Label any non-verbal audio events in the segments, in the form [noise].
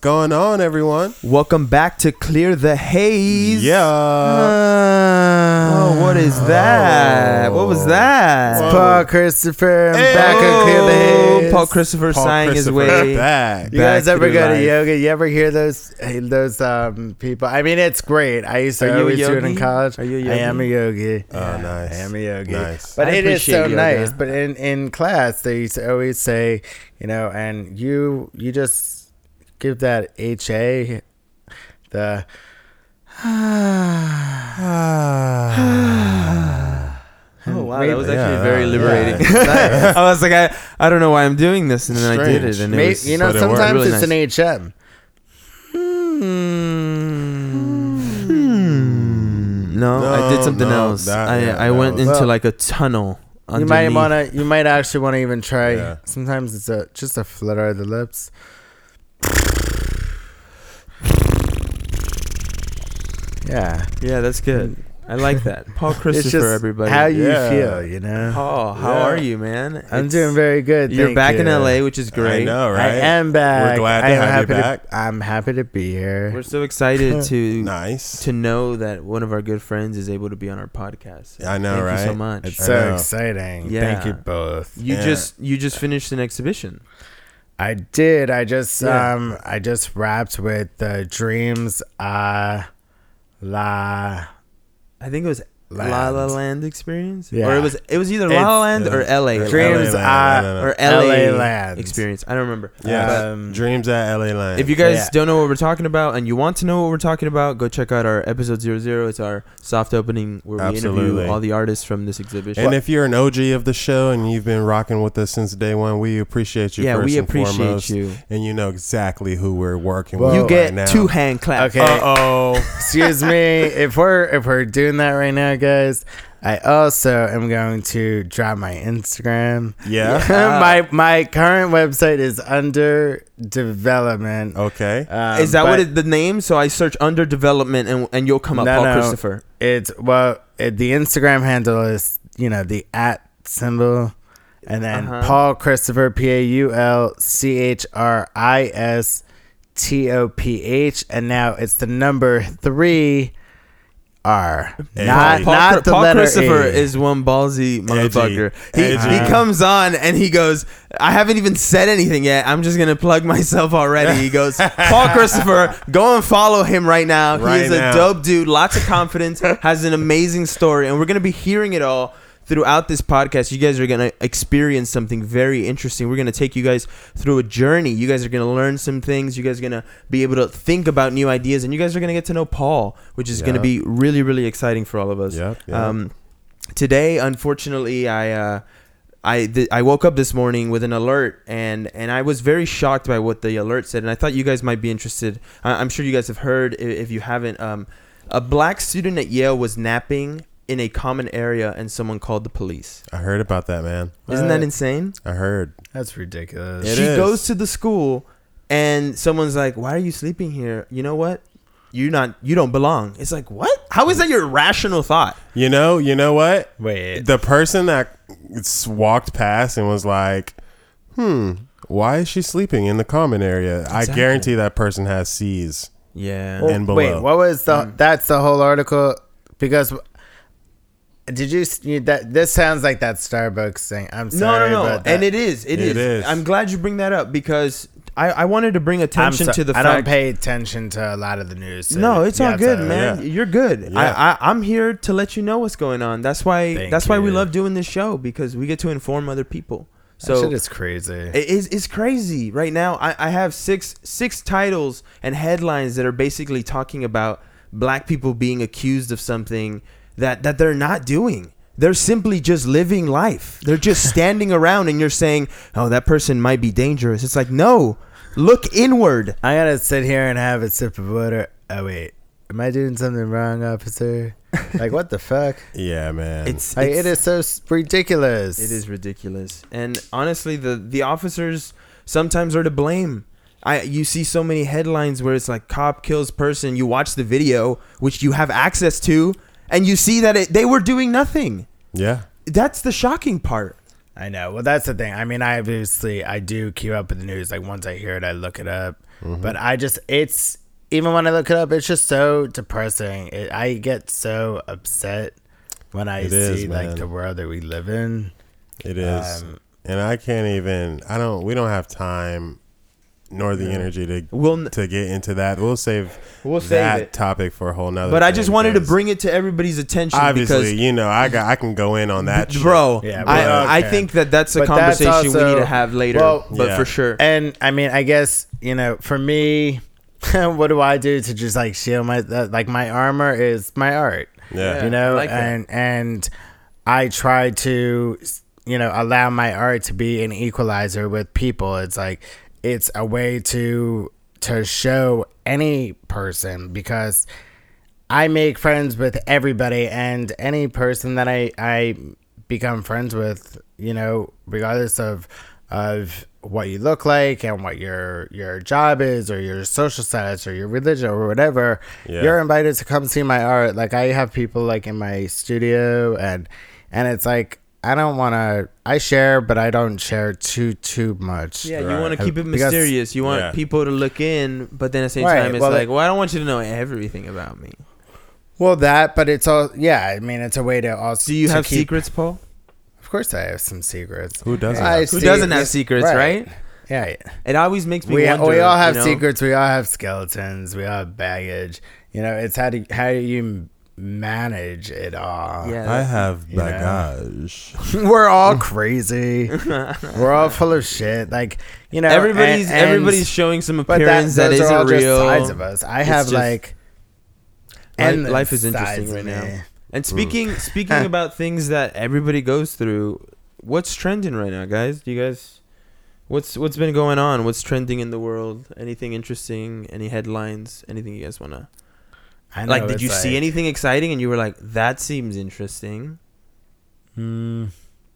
Hey. What's going on, everyone? Welcome back to Clear the Haze. Yeah. Oh, what is that? What was that? Whoa. Paul Christopher. I'm Hey. back on Clear the Oh, Haze. Paul Christopher Paul sang his Christopher way. back. You guys back ever to go to yoga? You ever hear those those um people? I mean, it's great. I used to Are you a always do it in college. Are you a I am a yogi? yogi. Oh, Yeah, nice. I am a yogi. Nice. But I it is so yoga. nice. But in in class, they used to always say, you know, and you you just give that HA the. [sighs] Oh wow, that was Yeah, actually very yeah. liberating. [laughs] Yeah. I was like, I, I don't know why I'm doing this, and then I did it, Strange. and it was you know, but it worked. sometimes Really it's nice. an HM. Hmm. No, I did something no, else. that- I yeah, I went was- into Well, like a tunnel. You might want to. You might actually want to even try. Yeah. Sometimes it's a just a flutter of the lips. Yeah, Yeah, that's good. I like that. [laughs] Paul it's Christopher, just everybody. how you Yeah. feel. You know, Paul, how Yeah. are you, man? I'm It's- doing very good. You're thank back in. LA, which is great. I know, right? I am back. We're glad to I am have you happy back. I'm happy to be here. We're so excited [laughs] to Nice. to know that one of our good friends is able to be on our podcast. I know, Thank right? you so much. It's I so know. exciting. Yeah. Thank you both. you Yeah. just you just finished an exhibition. I did. I just Yeah. um I just wrapped with the dreams uh la I think it was Land. La La Land experience, Yeah. or it was it was either La La Land or LA dreams LA uh, Land, no, no, no. or LA, LA Land. experience. I don't remember. Yeah. Um, Dreams at LA Land. If you guys Yeah. don't know what we're talking about and you want to know what we're talking about, go check out our episode 00. It's our soft opening where we interview all the artists from this exhibition. and if you're an OG of the show and you've been rocking with us since day one, we appreciate you. yeah, first we and appreciate foremost, you. and you know exactly who we're working Well, with. You right get now. two hand claps. Okay. Uh oh. Excuse me. If we're if we're doing that right now, guys, I also am going to drop my Instagram. Yeah. [laughs] my my current website is under development. Okay. Um, Is that what it, the name? So I search under development and, and you'll come up, No, Paul no. Christopher. It's well, it, the Instagram handle is you know the at symbol, and then Uh-huh. Paul Christopher P A U L C H R I S T O P H, and now it's the number three R, not Paul, not the Paul letter Christopher A. is one ballsy motherfucker. He, Edgy. he comes on and he goes, I haven't even said anything yet. I'm just going to plug myself already. He goes, [laughs] Paul Christopher, go and follow him right now. Right He's a now. dope dude, lots of confidence, [laughs] has an amazing story. And we're going to be hearing it all throughout this podcast. You guys are going to experience something very interesting. We're going to take you guys through a journey. You guys are going to learn some things. You guys are going to be able to think about new ideas. And you guys are going to get to know Paul, which is going to be really, really exciting for all of us. Yeah, yep. Um, today, unfortunately, I uh, I th- I woke up this morning with an alert, and and I was very shocked by what the alert said, and I thought you guys might be interested. I- I'm sure you guys have heard. i- If you haven't, um, a black student at Yale was napping in a common area, and someone called the police. I heard about that, man. Isn't that insane? I heard. That's ridiculous. It she is. goes to the school, and someone's like, "Why are you sleeping here? You know what? You're not. You don't belong." It's like, what? How is that your rational thought? You know. You know what? Wait, The person that walked past and was like, "Hmm, why is she sleeping in the common area?" I guarantee that person has C's. Yeah. Well, and below. wait, what was the? Mm. That's the whole article because. Did you, s- you that? This sounds like that Starbucks thing. I'm No, sorry, no, no, but that, and it is, it It is. is. I'm glad you bring that up because I, I wanted to bring attention so- to the I fact. don't pay attention to a lot of the news. so no, it's all good, to- man. yeah. You're good. Yeah. I, I I'm here to let you know what's going on. That's why Thank that's why we love doing this show because we get to inform other people. That So shit is crazy. it is it's crazy right now. I, I have six six titles and headlines that are basically talking about black people being accused of something that that they're not doing. They're simply just living life. They're just [laughs] standing around and you're saying, "Oh, that person might be dangerous." It's like, "No. Look inward." I gotta sit here and have a sip of water. Oh wait, am I doing something wrong, officer? [laughs] Like what the fuck? Yeah, man. It's, Like, it's it is so ridiculous. It is ridiculous. And honestly, the the officers sometimes are to blame. I you see so many headlines where it's like cop kills person. You watch the video, which you have access to, and you see that it, they were doing nothing. yeah. That's the shocking part. I know. Well, that's the thing. I mean, I obviously I do keep up with the news. Like once I hear it, I look it up. Mm-hmm. But I just it's even when I look it up, it's just so depressing. It, I get so upset when I It see is, like the world that we live in. It is, Um, and I can't even. I don't. We don't have time, nor the energy to We'll to get into that. We'll save We'll save that it. topic for a whole nother. But I just wanted to bring it to everybody's attention Obviously, because you know, I got. I can go in on that, shit. bro, Yeah, I, but- I think that that's a But that's conversation we need to have later. well, but Yeah. for sure, And I mean, I guess you know, for me, [laughs] what do I do to just like shield my that, like my armor is my art. Yeah. you know, I like that. and and I try to you know allow my art to be an equalizer with people. It's like it's a way to to show any person because I make friends with everybody and any person that I I become friends with, you know, regardless of of what you look like and what your your job is or your social status or your religion or whatever, Yeah. you're invited to come see my art. Like I have people like in my studio and and it's like I don't want to I share but I don't share too too much. yeah, you want to keep it Because- mysterious. You want Yeah. people to look in, but then at the same Right, time, it's well, like, well, I don't want you to know everything about me. Well, that, but it's all yeah. I mean, it's a way to also. Do you have keep- secrets, Paul? Of course, I have some secrets. Who doesn't? I have Who doesn't have yes, secrets, right? Yeah, yeah. It always makes me we wonder. we all have you know? secrets. We all have skeletons. We all have baggage. You know, it's how do how do you manage it all? Yeah, I have baggage. [laughs] we're all [laughs] crazy. [laughs] we're all full of shit. Like you know, everybody's and- and- everybody's showing some But that, appearance that, those are all isn't just real. sides of us. I It's have just- like. Life- endless life is interesting right now. And speaking speaking about things that everybody goes through, what's trending right now, guys? Do you guys what's what's been going on? What's trending in the world? Anything interesting? Any headlines? Anything you guys wanna I know like? Did you see anything exciting and you were like, that seems interesting? Mm,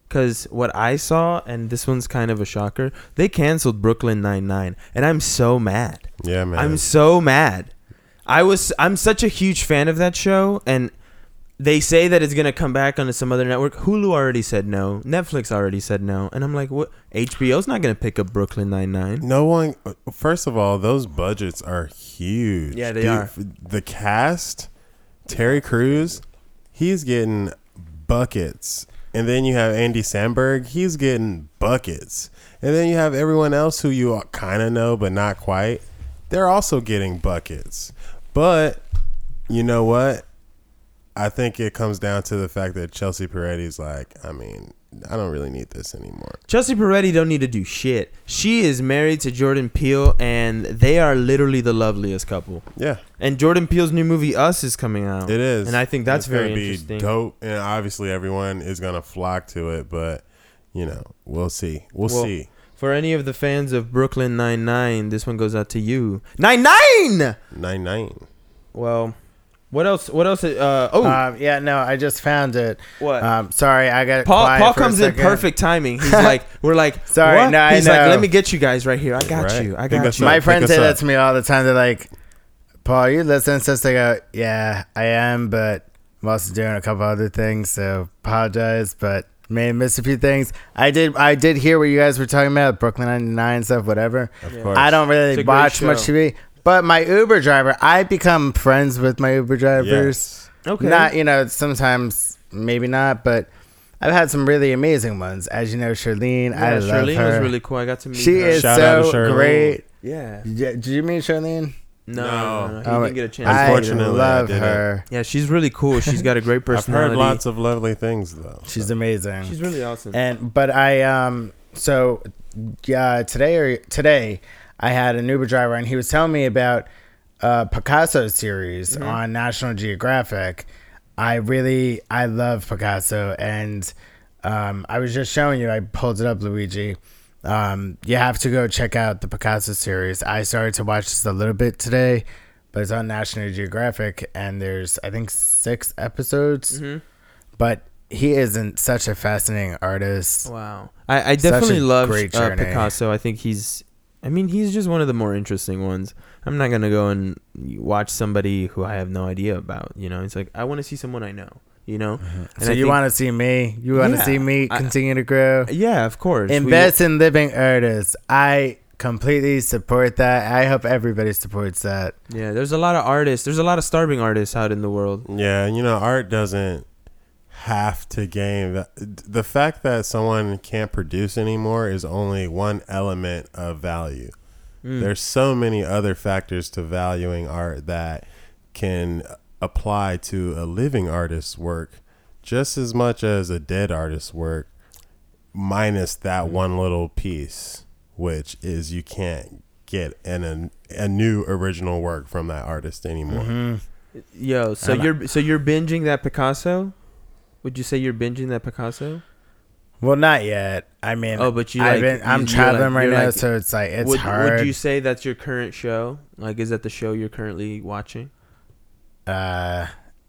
Because what I saw, and this one's kind of a shocker, they canceled Brooklyn Nine Nine, and I'm so mad. Yeah, man. I'm so mad. I was I'm such a huge fan of that show and they say that it's gonna come back onto some other network. Hulu already said no. Netflix already said no. And I'm like, what HBO's not gonna pick up Brooklyn Nine Nine. No one. First of all, those budgets are huge. Yeah, they are. The cast, Terry Crews, he's getting buckets, and then you have Andy Samberg, he's getting buckets, and then you have everyone else who you kind of know but not quite. They're also getting buckets, but you know what? I think it comes down to the fact that Chelsea Peretti's like, I mean, I don't really need this anymore. Chelsea Peretti don't need to do shit. She is married to Jordan Peele and they are literally the loveliest couple. Yeah. And Jordan Peele's new movie Us is coming out. It is, And I think that's It's gonna very be interesting. Dope, and obviously everyone is gonna flock to it. But you know, we'll see. We'll, Well, see. For any of the fans of Brooklyn Nine Nine, this one goes out to you. Nine Nine. Nine nine. Well, what else? What else? Uh, oh, Um, yeah, no, I just found it. what? Um, sorry, I got Paul quiet Paul comes in perfect timing. He's [laughs] like, we're like, Sorry, what? no, I He's like, let me get you guys right here. I got Right. you. I got us you. My Pick friends us say that to me all the time. They're like, "Paul, you listen?" So they go, "Yeah, I am, but I'm also doing a couple other things, so apologize." But may have missed a few things. I did. I did hear what you guys were talking about, Brooklyn Nine Nine stuff, whatever. Of course. I don't really great watch much. TV, but my Uber driver, I become friends with my Uber drivers. Yes. okay. Not, you know, sometimes maybe not, but I've had some really amazing ones. As you know, Charlene, yeah, I love Charlene her. was really cool. I got to meet she her. is Shout out to so Charlene. great. Yeah. Did you- did you meet Charlene? No, No. no, no, no. He Oh, didn't get a chance. I Unfortunately, I love didn't. her. yeah, she's really cool. She's got a great personality. [laughs] I've heard lots of lovely things though. She's amazing. She's really awesome. and but I um so yeah today or today I had an Uber driver and he was telling me about uh Picasso series Mm-hmm. on National Geographic. I really I love Picasso and um I was just showing you I pulled it up Luigi. Um you have to go check out the Picasso series. I started to watch this a little bit today, but it's on National Geographic and there's I think 6 episodes. Mhm. But he isn't such a fascinating artist. Wow. I, I definitely love uh. Picasso. I think he's. I mean, he's just one of the more interesting ones. I'm not gonna go and watch somebody who I have no idea about. You know, it's like I want to see someone I know. You know. Uh-huh. so And I you want to see me? You want to Yeah, see me I- continue to grow? Yeah, of course. We- Invest in living artists. I completely support that. I hope everybody supports that. yeah, there's a lot of artists. There's a lot of starving artists out in the world. Yeah, you know, art doesn't have to gain the, fact that someone can't produce anymore is only one element of value. Mm. There's so many other factors to valuing art that can apply to a living artist's work just as much as a dead artist's work minus that one little piece which is you can't get an, an a new original work from that artist anymore. Mm-hmm. Yo, so I'm- you're so you're binging that Picasso? Would you say you're binging that Picasso? Well, not yet. I mean, Oh, but you I've like- been, I'm you- traveling like- right now, like- so it's like it's would, hard. would you say that's your current show? Like, is that the show you're currently watching? uh,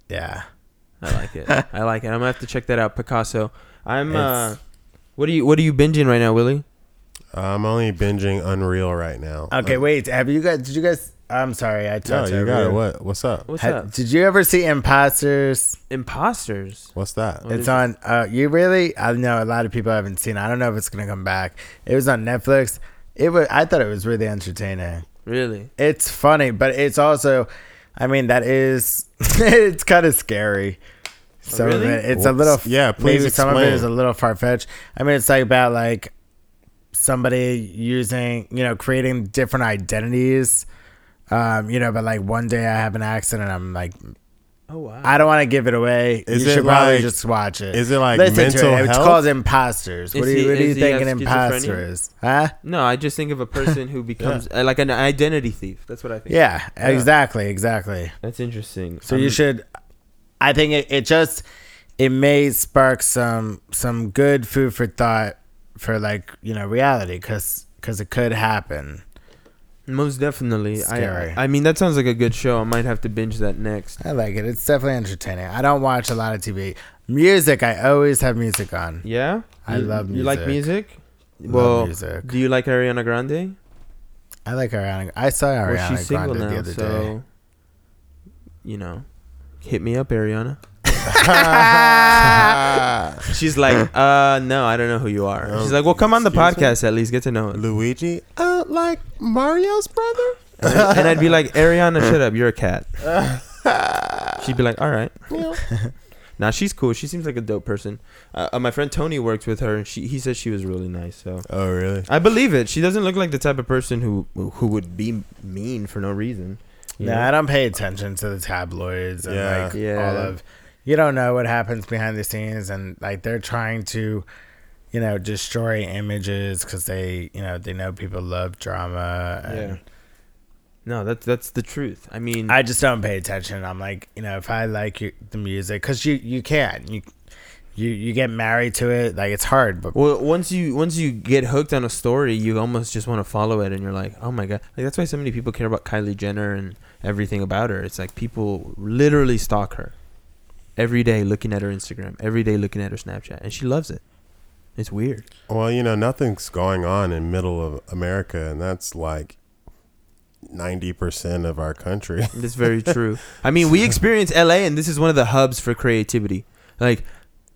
yeah. I like it. [laughs] I like it. I'm gonna have to check that out. Picasso. I'm. uh What are you What are you binging right now, Willie? I'm only binging Unreal right now. Okay, Uh, wait. Have you guys? Did you guys? I'm sorry, I No, talked you over got it. What? What's up? What's Ha- up? Did you ever see Imposters? Imposters. What's that? What it's is it? on. Uh, you really? I know a lot of people haven't seen. it. I don't know if it's gonna come back. It was on Netflix. It was. I thought it was really entertaining. Really? It's funny, but it's also. I mean, that is. [laughs] it's kind of scary. Some really? of it. It's a What's- little. yeah, please Maybe some of it explain. is a little far fetched. I mean, it's like about like somebody using, you know, creating different identities. Um, you know, but like one day I have an accident. I'm like, Oh wow. I don't want to give it away. Is you it should probably like- just watch it. is it like Listen mental to it. It's health? called imposters. What Is do you, he- what do you is he think an have imposter schizophrenia? is? Huh? no, I just think of a person who [laughs] becomes uh, like an identity thief. That's what I think. Yeah, exactly, exactly. That's interesting. So you Um, should. I think it, it just it may spark some some good food for thought for like you know reality because because it could happen. Most definitely. Scary. I I mean that sounds like a good show. I might have to binge that next. I like it. It's definitely entertaining. I don't watch a lot of TV. Music, I always have music on. Yeah. I You- love music. You like music. Love Well, music. do you like Ariana Grande? I like Ariana. I saw Ariana well, she's single Grande the now, other so day. you know, hit me up, Ariana. [laughs] [laughs] She's like, uh, no, I don't know who you are. Oh, She's like, well, come on the podcast at least, get to know us. Luigi? Uh, like Mario's brother? And, I- and I'd be like, Ariana, shut up, you're a cat. She'd be like, all right. [laughs] Nah, she's cool. She seems like a dope person. Uh, uh, my friend Tony works with her, and she he said she was really nice. So Oh, really? I believe it. She doesn't look like the type of person who who would be mean for no reason. you Nah, know? I don't pay attention to the tabloids and Yeah. like Yeah. all of. You don't know what happens behind the scenes, and like they're trying to, you know, destroy images because they, you know, they know people love drama. And Yeah. No, that's that's the truth. I mean, I just don't pay attention. I'm like, you know, if I like the music, because you you can you you you get married to it. Like it's hard, but Well, once you once you get hooked on a story, you almost just want to follow it, and you're like, oh my god! Like that's why so many people care about Kylie Jenner and everything about her. It's like people literally stalk her every day, looking at her Instagram, every day looking at her Snapchat, and she loves it. It's weird. Well, you know, nothing's going on in middle of America, and that's like 90% of our country. [laughs] That's very [laughs] true. I mean, we experience LA, and this is one of the hubs for creativity. Like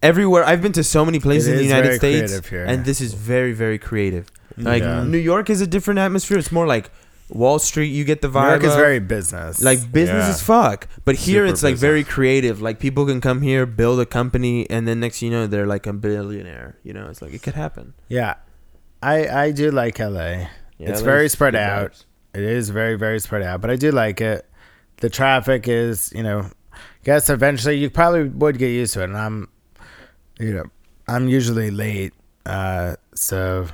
everywhere, I've been to so many places It in the United States, and this is very, very creative. Like Yeah. New York is a different atmosphere. It's more like Wall Street. You get the vibe. Is of- very business. like business Yeah. as fuck. But here Super it's like business. very creative. Like people can come here, build a company, and then next you know, they're like a billionaire. You know, it's like it could happen. yeah, I I do like LA. Yeah, It's very spread out. vibes. It is very very spread out, but I do like it. The traffic is, you know, I guess eventually you probably would get used to it, and I'm, you know, I'm usually late, uh, so.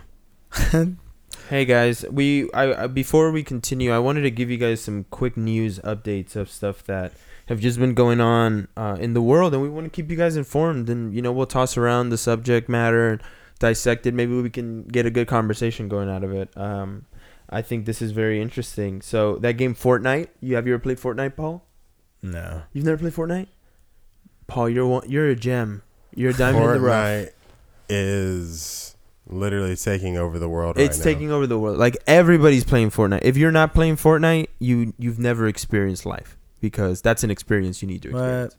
[laughs] Hey guys, we I, I before we continue, I wanted to give you guys some quick news updates of stuff that have just been going on uh, in the world, and we want to keep you guys informed. And you know, we'll toss around the subject matter and dissect it. Maybe we can get a good conversation going out of it. Um, I think this is very interesting. So that game Fortnite, you have you ever played Fortnite, Paul? No. You've never played Fortnite? Paul, you're one, you're a gem. You're a diamond in the rough. Fortnite is literally taking over the world It's right now. taking over the world. Like everybody's playing Fortnite. If you're not playing Fortnite, you you've never experienced life because that's an experience you need to What? experience.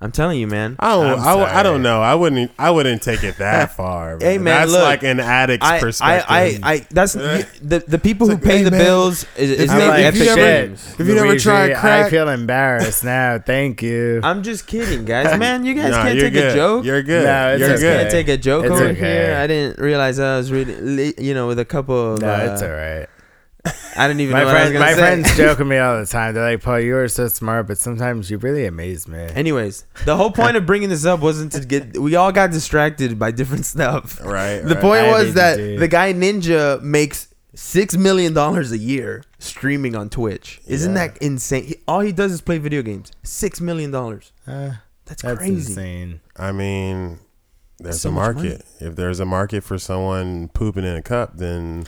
I'm telling you, man. I don't. I'm I, w- I sorry. don't know. I wouldn't. I wouldn't take it that [laughs] far. Hey, man, that's look, like an addict's I, I, perspective. I, I, that's [laughs] Eh. the the people who like, pay hey, the man, bills is, is I'm like, Epic you never- Games. if you never Luigi, tried crack- I feel embarrassed now. Thank you. I'm just kidding, guys. [laughs] Man, you guys Nah, can't take good. a joke. You're good. No, it's you're okay. good. can't take a joke It's over okay. here. I didn't realize I was really, you know, with a couple of. no, uh, it's all right. I didn't even My know what I was friends, gonna my say. friends [laughs] joke with me all the time. They're like, "Paul, you are so smart, but sometimes you really amaze me." Anyways, the whole point of bringing this up wasn't to get. We all got distracted by different stuff. [laughs] Right. The right. point I was that the guy Ninja makes six million dollars a year streaming on Twitch. Isn't Yeah. that insane? He, all he does is play video games. Six million dollars. Uh, That's, that's crazy. insane. I mean, there's So a market. If there's a market for someone pooping in a cup, then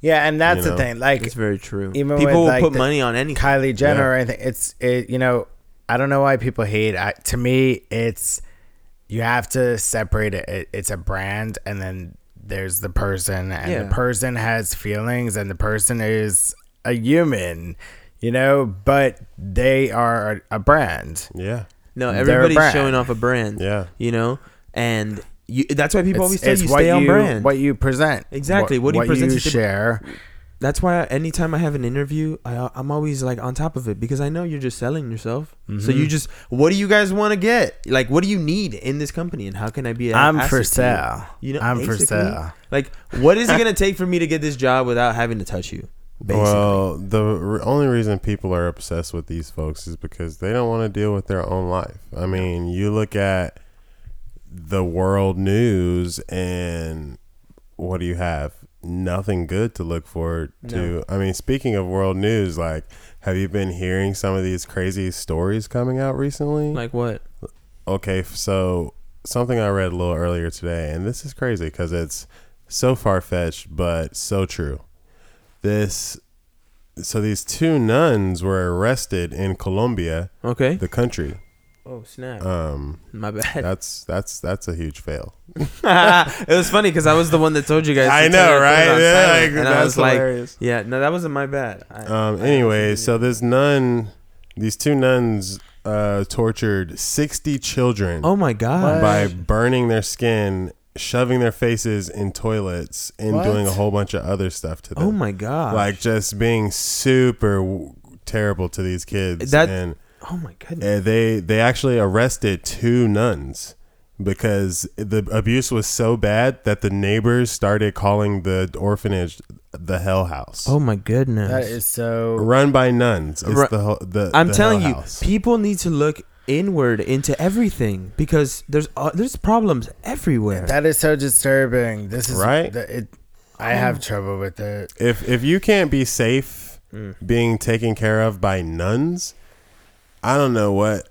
Yeah, and that's You the thing. Like It's very true. Even People with, will like, put the- money on anything. Kylie Jenner Yeah. or anything. It's it. You know, I don't know why people hate. I, to me, it's you have to separate it. it. It's a brand, and then there's the person, and Yeah. the person has feelings, and the person is a human. You know, but they are a, a brand. yeah, No, everybody's showing off a brand. yeah. You know, and you, that's why people always It's, tell it's you what stay on you brand. what you present. Exactly, what do you present you to share. That's why anytime I have an interview, I, I'm always like on top of it because I know you're just selling yourself. So Mm-hmm. you just, what do you guys want to get? Like, what do you need in this company, and how can I be? a I'm for to you? sale. You know, I'm for sale. Like, what is it gonna take for me to get this job without having to touch you? Basically, Well, the re- only reason people are obsessed with these folks is because they don't want to deal with their own life. I mean, you look at the world news, and what do you have? Nothing good to look forward to. No. I mean, speaking of world news, like, have you been hearing some of these crazy stories coming out recently? like what? Okay, so something I read a little earlier today, and this is crazy because it's so far fetched, but so true. This, so these two nuns were arrested in Colombia, Okay. the country. Oh snap! Um, My bad. [laughs] that's that's that's a huge fail. [laughs] it was funny because I was the one that told you guys. [laughs] I know, it- put it right? Yeah, silent, like, and I that's was like, hilarious. yeah, no, that wasn't my bad. I, Um, I anyway, so this nun, these two nuns, uh, tortured sixty children. oh my god, by burning their skin, shoving their faces in toilets, and What? doing a whole bunch of other stuff to them. oh my god, Like just being super w- terrible to these kids. That- and oh my goodness. uh, they they actually arrested two nuns because the abuse was so bad that the neighbors started calling the orphanage the Hell House. Oh my goodness. That is so. Run by nuns. It's Ru- the, ho- the I'm the telling Hell you, people need to look inward into everything because there's uh, there's problems everywhere. That is so disturbing. This is Right? The, it, I have trouble with it. if if you can't be safe Mm. being taken care of by nuns, I don't know what.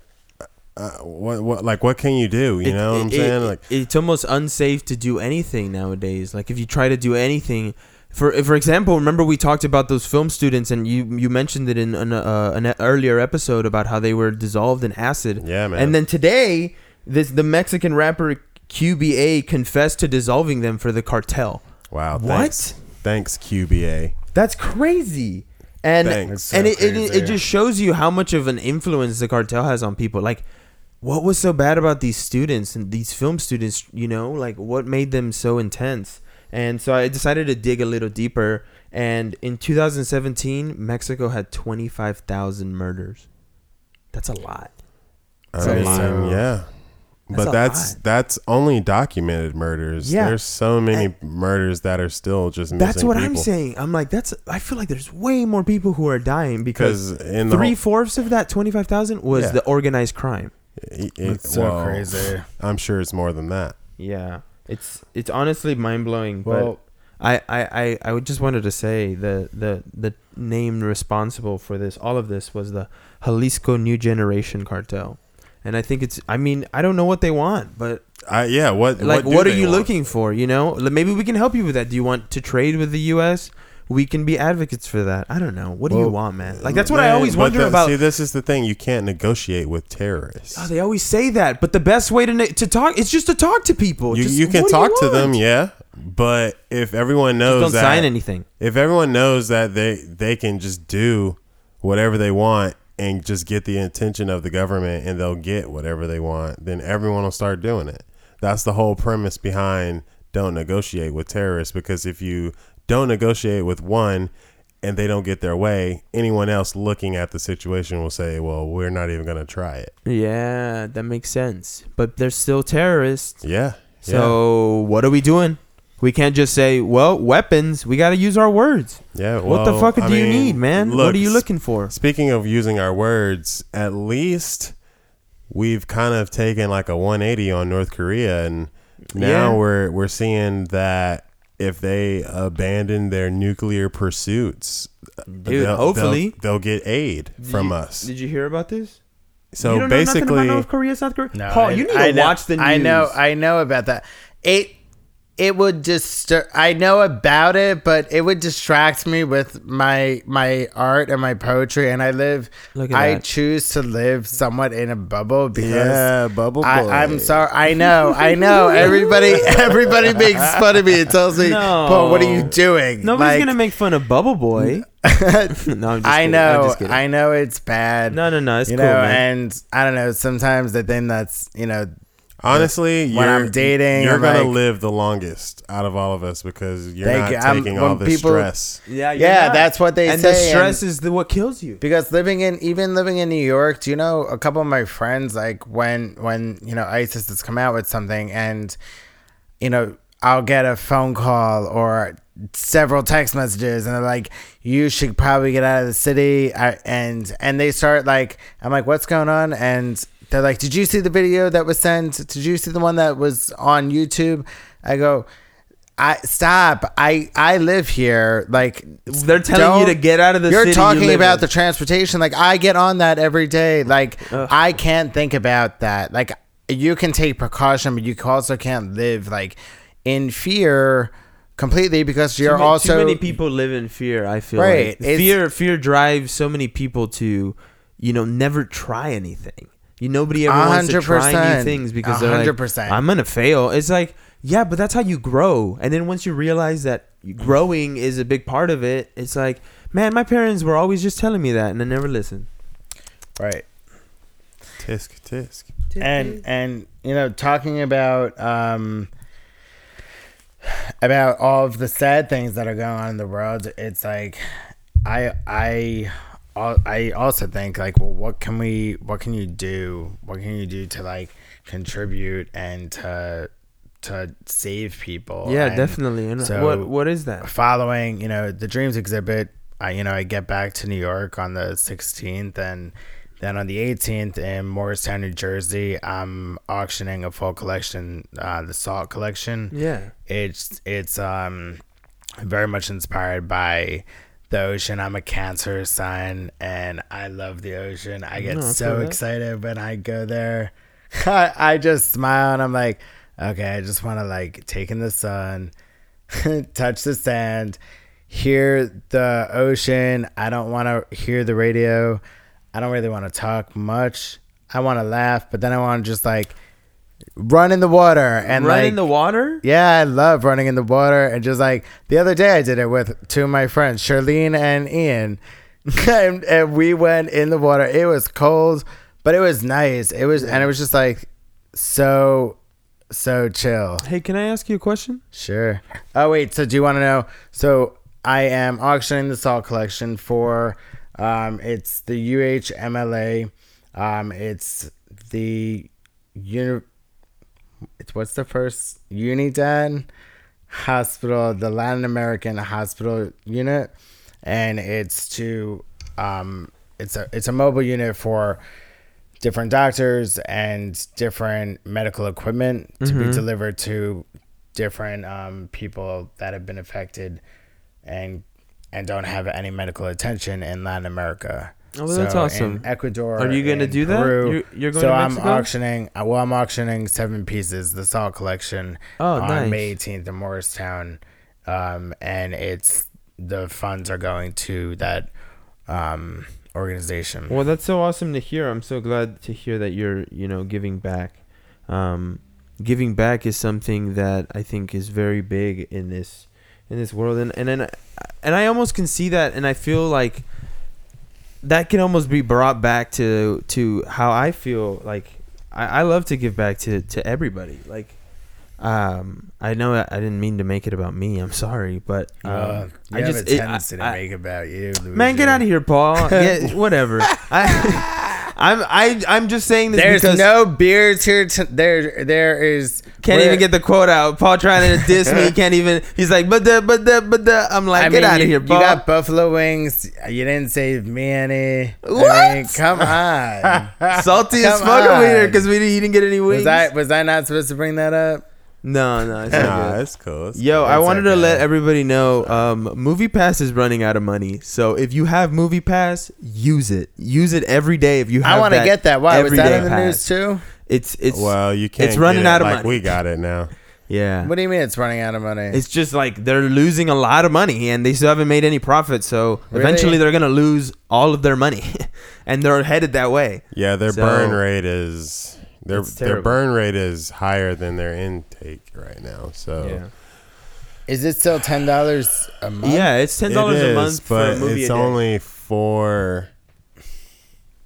Uh, what what like what can you do? You It- know what I'm saying? it- like it's almost unsafe to do anything nowadays. Like if you try to do anything, for for example, remember we talked about those film students, and you you mentioned it in an, uh, an earlier episode about how they were dissolved in acid. yeah, man. And then today, this the Mexican rapper QBA confessed to dissolving them for the cartel. wow. What? Thanks, thanks QBA. That's crazy. And Thanks. and That's it, so it, it just shows you how much of an influence the cartel has on people. Like, what was so bad about these students and these film students? You know, like what made them so intense? And so I decided to dig a little deeper. And in 2017, Mexico had 25,000 murders. That's a lot. I That's mean, a lot. yeah. That's But that's lot. that's only documented murders. Yeah. There's so many murders that are still just missing That's what people. I'm saying. I'm like, that's. I feel like there's way more people who are dying because Because in the three whole, fourths of that 25,000 was Yeah. the organized crime. it- it- It's so well, crazy. I'm sure it's more than that. Yeah, it's it's honestly mind blowing. Well, but I, I, I, I just wanted to say the the the name responsible for this all of this was the Jalisco New Generation Cartel, and I think it's. I mean, I don't know what they want, but I yeah. What like, do what, are you want? looking for? You know, maybe we can help you with that. Do you want to trade with the U.S.? We can be advocates for that. I don't know. What do you want, man? Like that's what I always wonder the- about. See, this is the thing. You can't negotiate with terrorists. Oh, they always say that, but the best way to na- to talk it's just to talk to people. you, Just, you can what talk to them, yeah. But if everyone Just knows don't that, sign anything. if everyone knows that they they can just do whatever they want and just get the attention of the government and they'll get whatever they want, then everyone will start doing it. That's the whole premise behind don't negotiate with terrorists because if you don't negotiate with one and they don't get their way, anyone else looking at the situation will say, "Well, we're not even going to try it." Yeah, that makes sense. But they're still terrorists. Yeah. So what are we doing? We can't just say, "Well, weapons." We got to use our words. yeah. what the well, fuck I do you mean, need, man? what are you looking for? Speaking of using our words, at least we've kind of taken like a 180 on North Korea, and now Yeah. we're we're seeing that if they abandon their nuclear pursuits, Dude, hopefully. they'll, they'll get aid from us. Did you hear about this? So you don't know nothing basically, about North Korea, South Korea. No, Paul, I- you need I to know- watch the news. I know, I know about that. It it would just I know about it, but it would distract me with my my art and my poetry. And I live, Look at I that. choose to live somewhat in a bubble because yeah, bubble boy. I, I'm sorry. I know. I know. [laughs] Everybody, everybody makes fun of me and tells me, No. "But what are you doing?" Nobody's Like, gonna make fun of Bubble Boy. [laughs] no, I'm just I kidding. Know. I know it's bad. No, no, no. It's you cool, know, man. and I don't know. Sometimes the thing that's you know Honestly, when you're, I'm dating, you're I'm gonna like- live the longest out of all of us because you're not you. I'm- taking all when the people- stress. yeah, you're Yeah, not. that's what they and say, the stress and- is the what kills you. because living in even living in New York, do you know a couple of my friends like when when you know ISIS has come out with something and you know I'll get a phone call or several text messages and they're like you should probably get out of the city I, and and they start like I'm like what's going on and they're like did you see the video that was sent did you see the one that was on YouTube I go I stop. I I live here. Like They're telling you to get out of the city. You're you talking live about in. the transportation. Like I get on that every day. Like I can't think about that. Like you can take precaution, but you also can't live like in fear completely because you're too, ma- also too many people live in fear. I feel Right, like fear. Fear drives so many people to, you know, never try anything. You nobody ever A wants to hundred try new percent. things because A they're hundred like, percent. I'm gonna fail. It's like, yeah, but that's how you grow. And then once you realize that growing is a big part of it, it's like, man, my parents were always just telling me that, and I never listened. right. Tisk tisk. and and you know talking about um about all of the sad things that are going on in the world it's like i i al- i also think like well what can we what can you do what can you do to like contribute and to to save people Yeah, And definitely. And so- what what is that? following you know the dreams exhibit i you know i get back to new york on the 16th and then on the 18th in morristown new jersey i'm auctioning a full collection uh, the salt collection Yeah. it's it's um very much inspired by the ocean. I'm a cancer sign and i love the ocean. I get No, so excited when i go there. I, [laughs] I just smile and i'm like okay i just want to like take in the sun [laughs] touch the sand hear the ocean. I don't want to hear the radio. I don't really want to talk much. I want to laugh but then i want to just like run in the water and Run like in the water. yeah, I love running in the water and just like the other day I did it with two of my friends, Charlene and Ian. [laughs] and, and we went in the water. It was cold, but it was nice. It was and it was just like so so chill. Hey, can I ask you a question? Sure. Oh wait, so do you want to know? So I am auctioning the salt collection for um it's the UHMLA. Um it's the uni it's what's the first Unidad hospital, the Latin American hospital unit. And it's to um it's a it's a mobile unit for different doctors and different medical equipment to be delivered to different um, people that have been affected and and don't have any medical attention in Latin America. Oh, well, that's awesome. In Ecuador. Are you gonna in do that? You're- you're going so to I'm auctioning. uh, Well, I'm auctioning seven pieces, the salt collection, Oh, on nice. May 18th in Morristown, um, and it's the funds are going to that um, organization. Well, that's so awesome to hear. I'm so glad to hear that you're, you know, giving back. Um, giving back is something that I think is very big in this in this world, and and and I, and I almost can see that, and I feel like that can almost be brought back to to how I feel. Like I, I love to give back to to everybody. Like um, I know I, I didn't mean to make it about me. I'm sorry, but um, Uh, I have just a it- tendency to I- make it about you. man, get out of here, Paul. [laughs] yeah, whatever. I, I'm I I'm just saying this There's because no beers here. To, there, there is. Can't we're- even get the quote out. Paul trying to diss me can't even. He's like, but the but the but the. I'm like, I get mean, out of you, here, you got buffalo wings. You didn't save me any. I What? mean, come on. [laughs] Salty as fuck over here because we didn't, he didn't get any wings. was I was I not supposed to bring that up? no, no, it's not Nah, good. it's cool. It's Yo, cool. I It's wanted to okay. let everybody know um, Movie Pass is running out of money. So if you have Movie Pass, use it. Use it every day if you have I want to get that. Why was that in the pass. news too? It's it's well, you can't. it's running get it out of like money. We got it now. [laughs] yeah. What do you mean it's running out of money? It's just like they're losing a lot of money and they still haven't made any profit. So Really? eventually they're gonna lose all of their money, [laughs] and they're headed that way. Yeah, their So- burn rate is their their burn rate is higher than their intake right now. So Yeah, Is it still ten dollars a month? yeah. It's ten dollars It a is, month for but a movie. it's a day. only for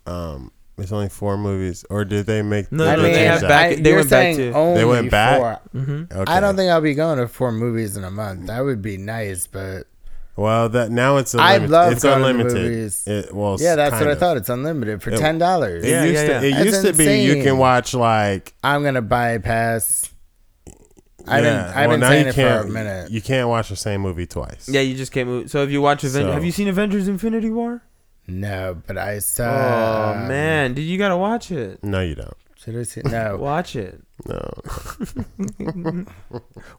Um, it's only four movies, or did they make? No, did I they mean, change have that? back- I, they went back to- only They went back? four. hmm Okay. I don't think I'll be going to four movies in a month. That would be nice, but Well, that now it's I unlimited. love it's going to unlimited. movies. It, well, yeah, that's kind what I thought. It's unlimited for ten dollars. It Yeah, used yeah, to. yeah. It used to be you can watch like. I'm gonna bypass. I've yeah, been I've well, been now saying you it for a can't. minute. You can't watch the same movie twice. Yeah, you just can't move. So if you watch Avengers, So- have you seen Avengers: Infinity War? No, but I saw. oh um, man, dude, you gotta watch it. No, you don't. Should I see? No. Watch it. No. [laughs]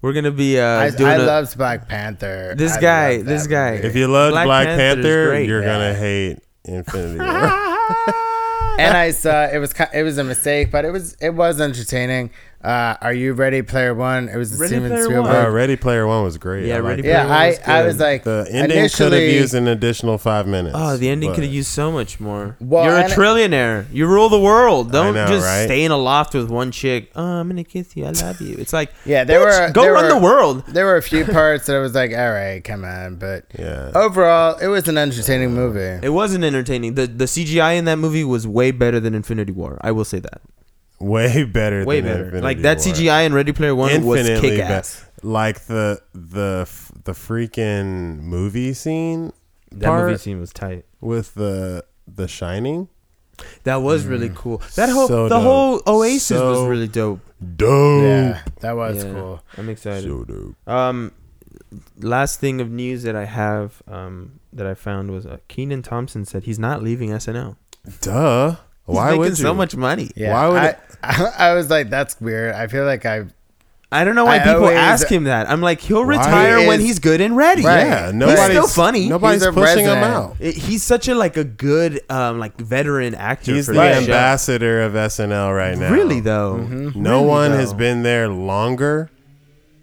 We're gonna be uh, I, doing I a- loved Black Panther. This I guy- this that guy. If you love Black Black, Panther Panther, great. you're Yeah. gonna hate Infinity War. [laughs] and I saw it was it was a mistake, but it was it was entertaining. Uh, are you ready, Player One? It was the Ready Steven Player Spielberg. Uh, Ready Player One was great. Yeah, I Ready liked Player it. yeah, I was I good. was like The ending could have initially- used an additional five minutes. Oh, the ending but- could have used so much more. Well, You're a and- trillionaire. You rule the world. Don't know, just right? stay in a loft with one chick. Oh, I'm gonna kiss you. I love you. It's like, [laughs] Yeah, there bitch, were- go there run were- the world. There were a few [laughs] parts that I was like, all right, come on, but Yeah. overall, it was an entertaining movie. It wasn't entertaining. The the CGI in that movie was way better than Infinity War. I will say that. Way better. Way than better. Infinity like that War. CGI in Ready Player One was Infinitely kick be- ass. Like the the the freaking movie scene That movie scene was tight. with the the Shining. That was really cool. That whole So the dope. whole Oasis was really dope. Dope. Yeah, that was Yeah, cool. I'm excited. So dope. Um, last thing of news that I have um that I found was uh, Kenan Thompson said he's not leaving SNL. Duh. He's Why making would you? so much money? Yeah, Why would I, it- [laughs] I, was like, that's weird. I feel like I I don't know why I people always- ask him that. I'm like, he'll retire He when is- he's good and ready. Right. Yeah, He's nobody's still funny. Nobody's He's a pushing him resident. out. It- he's such a like a good um like veteran actor. He's for the that show. ambassador of SNL right now. Really though, Mhm. No Really, one though. has been there longer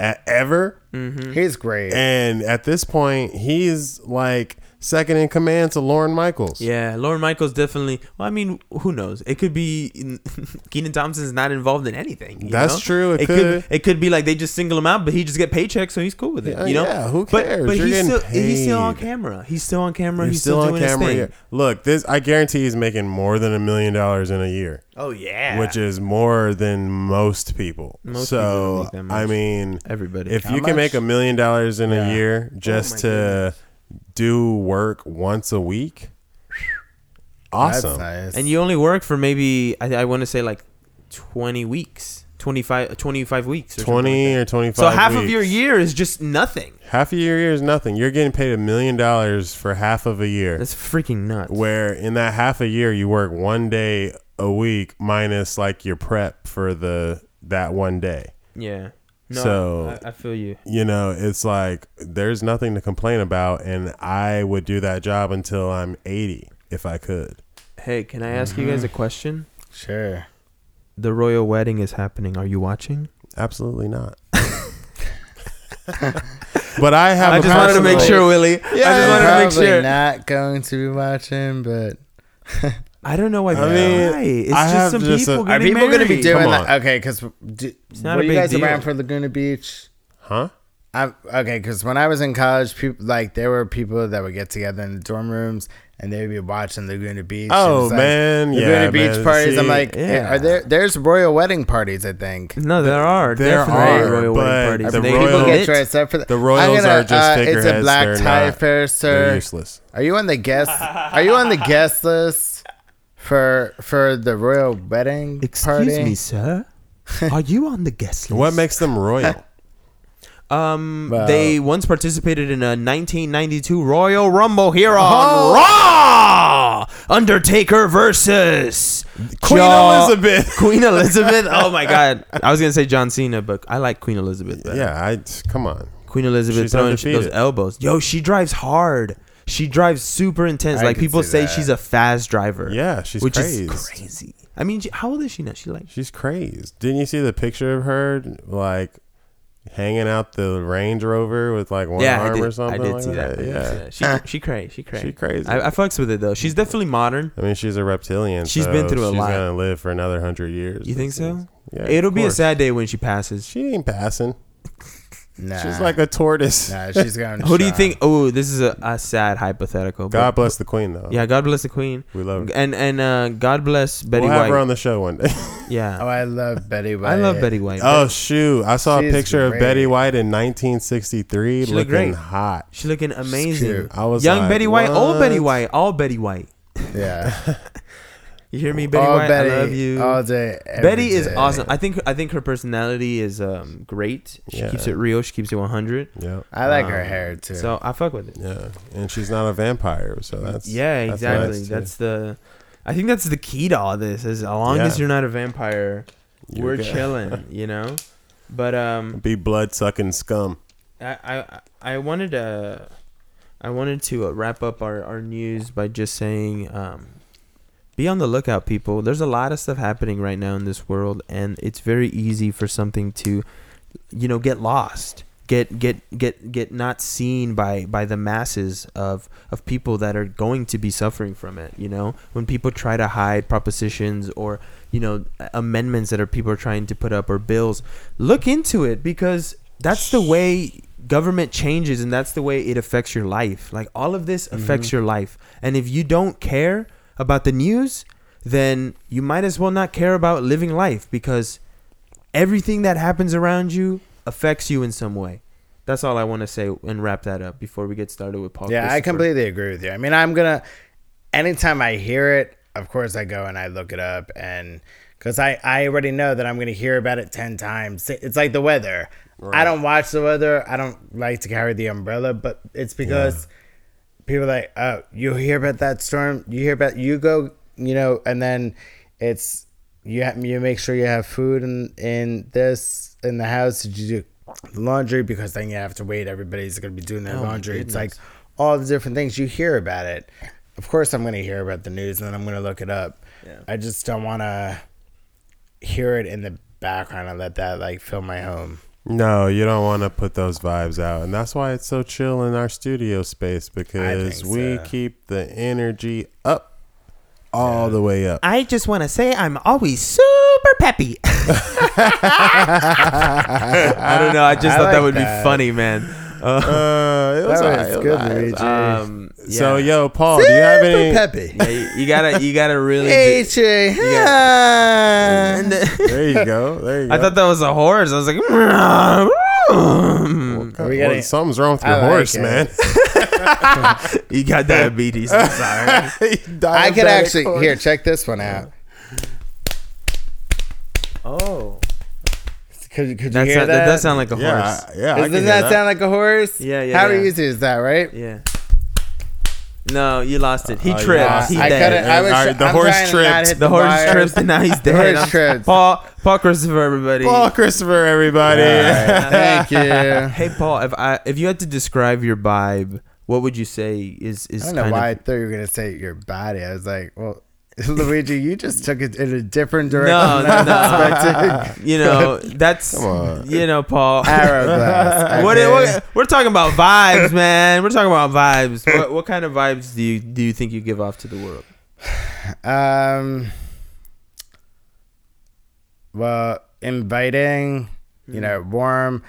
at ever. Mhm. he's great. And at this point, he's like second in command to Lorne Michaels. Yeah, Lorne Michaels definitely. Well, I mean, who knows? It could be [laughs] Kenan Thompson's not involved in anything. you That's know? true. It It, could. could. It could be like they just single him out, but he just get paychecks, so he's cool with it. Yeah, you know? yeah, who But cares? but You're he's getting still he's still on camera. He's still on camera. You're he's still, still, on doing camera. his Yeah. Look, this I guarantee he's making more than a million dollars in a year, Oh yeah, which is more than most people. Most people so make that much. I mean, everybody. if How you can make a million dollars in Yeah. a year oh, just my to goodness. Do work once a week, awesome. Nice. and you only work for maybe I, I want to say like twenty weeks, 25, 25 weeks, or something like Twenty or twenty-five. So half of your year is just nothing. half of your year is nothing. You're getting paid a million dollars for half of a year. That's freaking nuts. where in that half a year you work one day a week minus like your prep for the that one day. Yeah. No, So- I, I feel you. You know, it's like there's nothing to complain about and I would do that job until I'm 80 if I could. Hey, can I ask you Mm-hmm. guys a question? sure. The royal wedding is happening. Are you watching? Absolutely not. [laughs] [laughs] but I have I a just wanted to make sure, Willie. I Yeah, just wanted to make Probably sure. not going to be watching, but [laughs] I don't know why. I mean, why. It's I just have some just a- people Are are people going to be married. doing that? on. Okay, because not were a you guys deal. around for Laguna Beach? Huh? I'm, okay, because when I was in college, people like there were people that would get together in the dorm rooms and they would be watching Laguna Beach. Oh, It was, like, man, Laguna yeah, Beach man. parties. I'm like, yeah. are there? There's royal wedding parties. I think. No, there are. There definitely are, royal wedding parties. the They royal- get People get dressed up for that. The royals gonna, are just uh, It's a black tie affair, fair, They're sir. useless. Are you on the guest? Are you on the guest list for for the royal wedding Excuse party? me, sir. [laughs] Are you on the guest list? What makes them royal? [laughs] Um, Well- they once participated in a 1992 Royal Rumble here on Oh. Raw. Undertaker versus Queen John- Elizabeth. [laughs] Queen Elizabeth. Oh my God! I was gonna say John Cena, but I like Queen Elizabeth. Better. yeah, I come on. Queen Elizabeth She's throwing sh- those undefeated. elbows. Yo, she drives hard. She drives super intense. I like can people see say, that. she's a fast driver. Yeah, she's which crazed. is crazy. I mean, she- how old is she now? She like She's crazed. Didn't you see the picture of her like hanging out the Range Rover with like one yeah, I arm did. or something? I did like see that. I did see Yeah. that. She [laughs] she cray. She cray. She crazy. I, I fucks with it though. She's definitely modern. I mean, she's a reptilian. She's so been through a she's lot. gonna live for another hundred years. You think This so? is- Yeah, It'll of be a course. sad day when she passes. She ain't passing. Nah, She's like a tortoise. nah, she's going. [laughs] Who do you think? Oh, this is a, a sad hypothetical. but- God bless the queen, though. Yeah, God bless the Queen, we love her. and and uh, God bless Betty we'll have White. her on the show one day. [laughs] Yeah. Oh, yeah, I love Betty White. I love Betty White. oh shoot! I saw a She's picture of great. Betty White in 1963, She looked looking great. hot. She looking amazing. cute. I was Young like, Betty White, old Betty what? White, all Betty White. Yeah. [laughs] You hear me, Betty all White? Betty, I love you. all day. Betty is day. awesome. I think I think her personality is um, great. She Yeah. keeps it real. She keeps it 100. Yeah, I like her Um, hair too. So I fuck with it. yeah, and she's not a vampire, so that's yeah, that's exactly. nice. That's the. I think that's the key to all this. As long Yeah. as you're not a vampire, You're we're good. [laughs] chilling. You know. But um, be blood sucking scum. I I I wanted to, I wanted to uh, wrap up our our news by just saying um. Be on the lookout, people. There's a lot of stuff happening right now in this world, and it's very easy for something to, you know, get lost, get get get get not seen by by the masses of of people that are going to be suffering from it. You know, when people try to hide propositions or you know amendments that are people are trying to put up or bills, look into it because that's the way government changes and that's the way it affects your life. Like all of this affects mm-hmm. your life, and if you don't care about the news, then you might as well not care about living life because everything that happens around you affects you in some way. That's all I want to say and wrap that up before we get started with Paul. yeah, I completely agree with you. I mean, I'm gonna. Anytime I hear it, of course I go and I look it up, and because I I already know that I'm gonna hear about it ten times. It's like the weather. I don't watch the weather. I don't like to carry the umbrella, but it's because people like, oh, you hear about that storm? You hear about you go, you know, and then it's you have, you make sure you have food in in this in the house. Did you do laundry? Because then you have to wait. Everybody's gonna be doing their Oh, laundry. It's like all the different things you hear about it. Of course, I'm gonna hear about the news and then I'm gonna look it up. Yeah. I just don't want to hear it in the background and let that like fill my home. No, you don't want to put those vibes out, and that's why it's so chill in our studio space because we so. keep the energy up, all the way up. I just want to say I'm always super peppy. [laughs] I don't know. I just I thought that would that. be funny, man. Uh, Uh, it was That alright, was it was good, alright. Um, So, yo, Paul, do you have any? peppy. yeah, you, you gotta, you gotta really. Hey, do- Che. Yeah. There you go. There you [laughs] go. I thought that was a horse. I was like, Well, we getting- something's wrong with I your like horse, it. man. [laughs] you got diabetes. I'm sorry. I could actually horse. here check this one out. Oh, Could, could you That's hear not, that? that does sound like a Yeah, horse. I- yeah. I can Doesn't hear that, sound like a horse? Yeah, yeah, How yeah. easy is that, right? Yeah. No, you lost it. He Oh, you tripped. lost he it. I dead. couldn't. I was. All right, the I'm horse trying to not tripped. hit The horse wires. tripped and now he's The dead. horse I'm- Paul, Paul Christopher, everybody. Paul Christopher, everybody. All right, [laughs] Thank you. Hey Paul, if I if you had to describe your vibe, what would you say is is I don't know kind why I thought you were gonna say your body. I was like, well, [laughs] Luigi, you just took it in a different direction. no, no, no. [laughs] you know that's you know Paul. Hourglass. [laughs] What, what, we're talking about vibes, man. We're talking about vibes. What, what kind of vibes do you do you think you give off to the world? [sighs] Um. Well, inviting, you know, warm,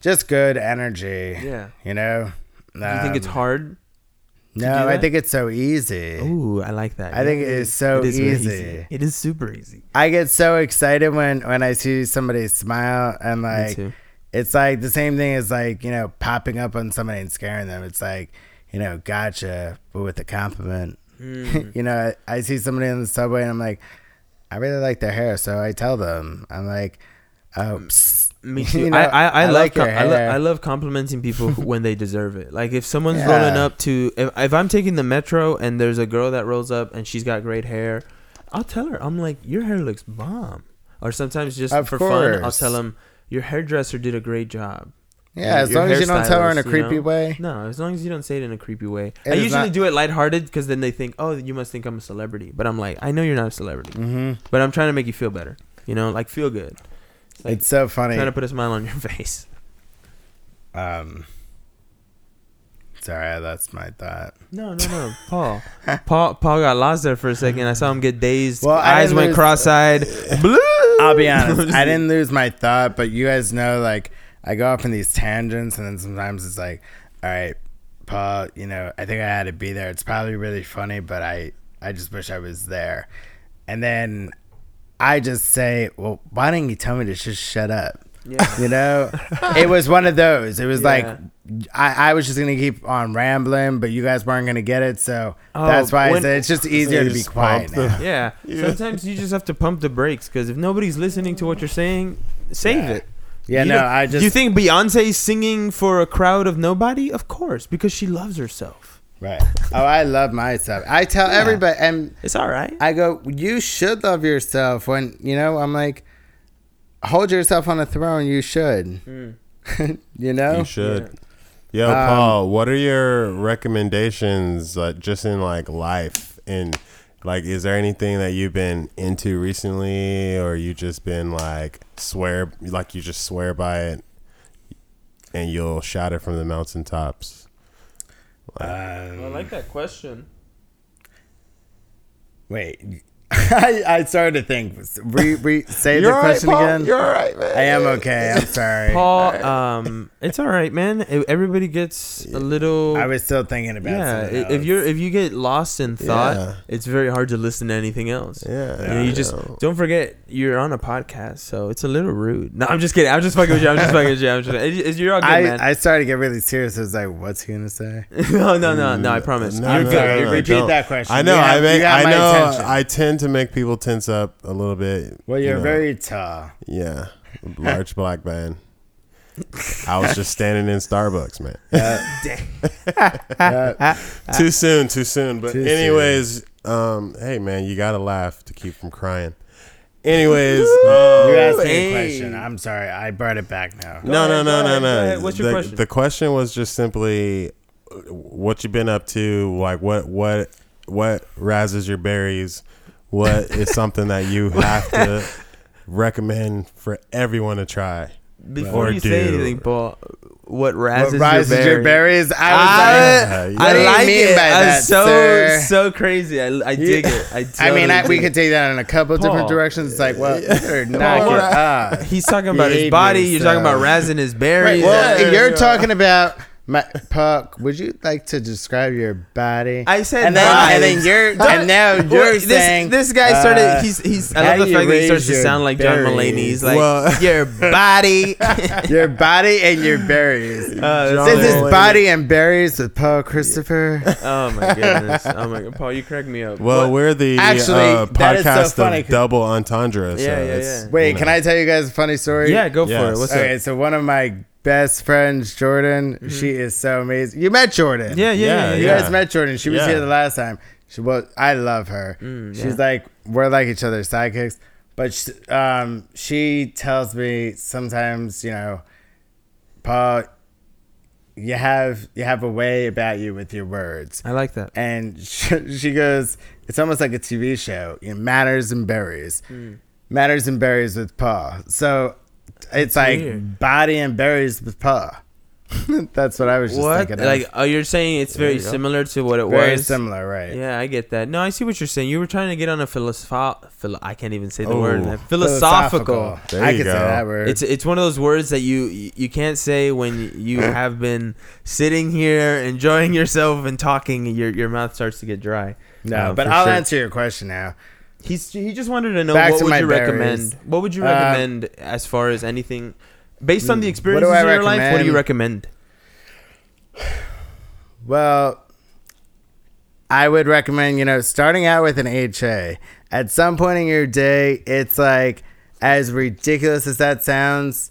just good energy. Yeah. You know. Do you think it's Um, hard? No, I think it's so easy. Ooh, I like that. I think it is so It is very easy. It is super easy. I get so excited when when I see somebody smile and like it's like the same thing as like you know popping up on somebody and scaring them. It's like you know gotcha, but with a compliment. Mm. [laughs] you know, I, I see somebody in the subway and I'm like, I really like their hair, so I tell them I'm like, oh, psst. Me [laughs] too. You know, I, I, I, I love like com- I, lo- I love complimenting people when they deserve it. Like if someone's Yeah. rolling up to if, if I'm taking the metro and there's a girl that rolls up and she's got great hair, I'll tell her I'm like your hair looks bomb. Or sometimes just Of for fun, I'll tell them your hairdresser did a great job. yeah. As long as you don't tell her in a hairstylist, you creepy know? way. No, as long as you don't say it in a creepy way. It I usually not- do it lighthearted because then they think, oh, you must think I'm a celebrity. But I'm like, I know you're not a celebrity, hmm but I'm trying to make you feel better. You know, like feel good. It's like It's so funny. trying to put a smile on your [laughs] face. Um, sorry, that's my thought. No, no, no, [laughs] Paul. Paul, Paul got lost there for a second. I saw him get dazed. Well, eyes went lose- cross-eyed. [laughs] Blue. I'll be honest. I didn't lose my thought, but you guys know, like, I go off in these tangents, and then sometimes it's like, all right, Paul, you know, I think I had to be there. It's probably really funny, but I, I just wish I was there. And then I just say, well, why didn't you tell me to just shut up? Yeah. You know, it was one of those. It was Yeah. like I, I was just gonna keep on rambling, but you guys weren't gonna get it, so Oh, that's why I said it's just easier you to be quiet the- now. Yeah. Yeah. Sometimes you just have to pump the brakes because if nobody's listening to what you're saying, save Yeah. it. Yeah, You no, I just you think Beyonce's singing for a crowd of nobody? Of course, because she loves herself. Right. Oh, I love myself. I tell Yeah. everybody, and It's all right. I go, you should love yourself. When you know, I'm like, hold yourself on a throne. You should. Mm. [laughs] you know. You should. Yo, Um, Paul, what are your recommendations, uh, just in like life, and like, is there anything that you've been into recently, or you just been like swear, like you just swear by it, and you'll shout it from the mountaintops? Um, I like that question. wait, [laughs] I, I started to think. Re, re, say the You're question Paul. again. You're all right, man. I am okay. I'm sorry. Paul, um, it's all right, man. Everybody gets a little. I was still thinking about. yeah, something if you're if you get lost in thought, Yeah. it's very hard to listen to anything else. Yeah, You, know, you just know. don't forget you're on a podcast, so it's a little rude. No, I'm just kidding. I'm just fucking with you. I'm just fucking with you. I'm just. It's, it's- you're all good, I, man. I started to get really serious. I was like, "What's he gonna say?" [laughs] no, no, no, no. I promise. No, you're no, good. no, you're no. Repeat don't. that question. I know. Have- I make. I know. attention. I tend to make people tense up a little bit. well, you you're know. very tall. Yeah, large black man. I was just standing in Starbucks, man. [laughs] Uh, [laughs] too soon, too soon. But Too anyways, um, hey man, you gotta laugh to keep from crying. Anyways, you um, asked me hey. a question. I'm sorry. I brought it back now. no, no, ahead, no, go no, ahead, no. What's your the, question? The question was just simply uh, what you've been up to, like what what what razzes your berries, what is [laughs] something that you have to recommend for everyone to try. Before Or you say anything, Paul, what What rises, rises your, your berries? I was I- like, What I like mean it. by that, so sir? so crazy. I, I dig it. I, [laughs] I mean, I, we could take that in a couple Paul. different directions. It's like, well, you knock it up. He's talking about his body. You're talking about yourself. razzing his berries. Well, Yeah, you're talking about my Puck. Would you like to describe your body? I said and then, vibes. and then you're [laughs] and now you're this, saying this guy started. uh, he's he's. I love the fact that he starts to sound like John berries? Mulaney. He's like Well- your [laughs] body. [laughs] your body and your berries. Uh, this is Mulaney. body and berries with Paul Christopher. oh my goodness. Oh my god, Paul, you crack me up. Well, What? we're the Actually, uh, that is so podcast funny of 'cause- double entendre. So Yeah, yeah, it's, yeah. Wait, you know. can I tell you guys a funny story? yeah, go for it. What's Okay, up? so one of my best friends, Jordan, she is so amazing. You met Jordan. Yeah, yeah, yeah. Yeah, yeah, You guys met Jordan. She was Yeah. here the last time. She was. I love her. Mm, She's like we're like each other's sidekicks. But sh um, she tells me sometimes, you know, Paul, you have you have a way about you with your words. I like that. And she, she goes, it's almost like a TV show. You know, Matters and Berries, Mm. Matters and Berries with Paul. So it's like weird. body and berries with Paul. [laughs] That's what I was just What? thinking. Of. Like, oh, you're saying it's very similar to what it very was. Very similar, right? Yeah, I get that. No, I see what you're saying. You were trying to get on a philosoph. Philo- I can't even say the Oh. word. man. Philosophical. There I you can say go. that word. It's it's one of those words that you you can't say when you [laughs] have been sitting here enjoying yourself and talking. and Your your mouth starts to get dry. no, Uh, but I'll sure. answer your question now. He's he just wanted to know Back what to would my you berries. recommend? What would you Uh, recommend as far as anything based on the Hmm, experiences in your life? What do you recommend? [sighs] Well, I would recommend, you know, starting out with an HA. At some point in your day, it's like, as ridiculous as that sounds,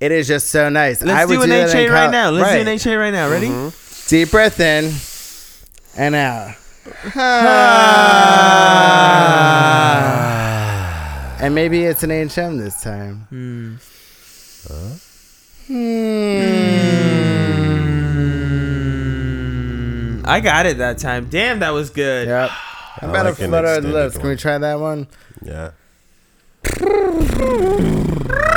it is just so nice. I Let's would do an that in HA right col- now. Let's do an HA right now. Ready? Deep breath in and out. [sighs] and maybe it's an HM this time. Hmm. Hmm. I got it that time. Damn, that was good. Yep. [sighs] I I'm about like to flutter the extended lips. Can we try that one? Yeah. [laughs]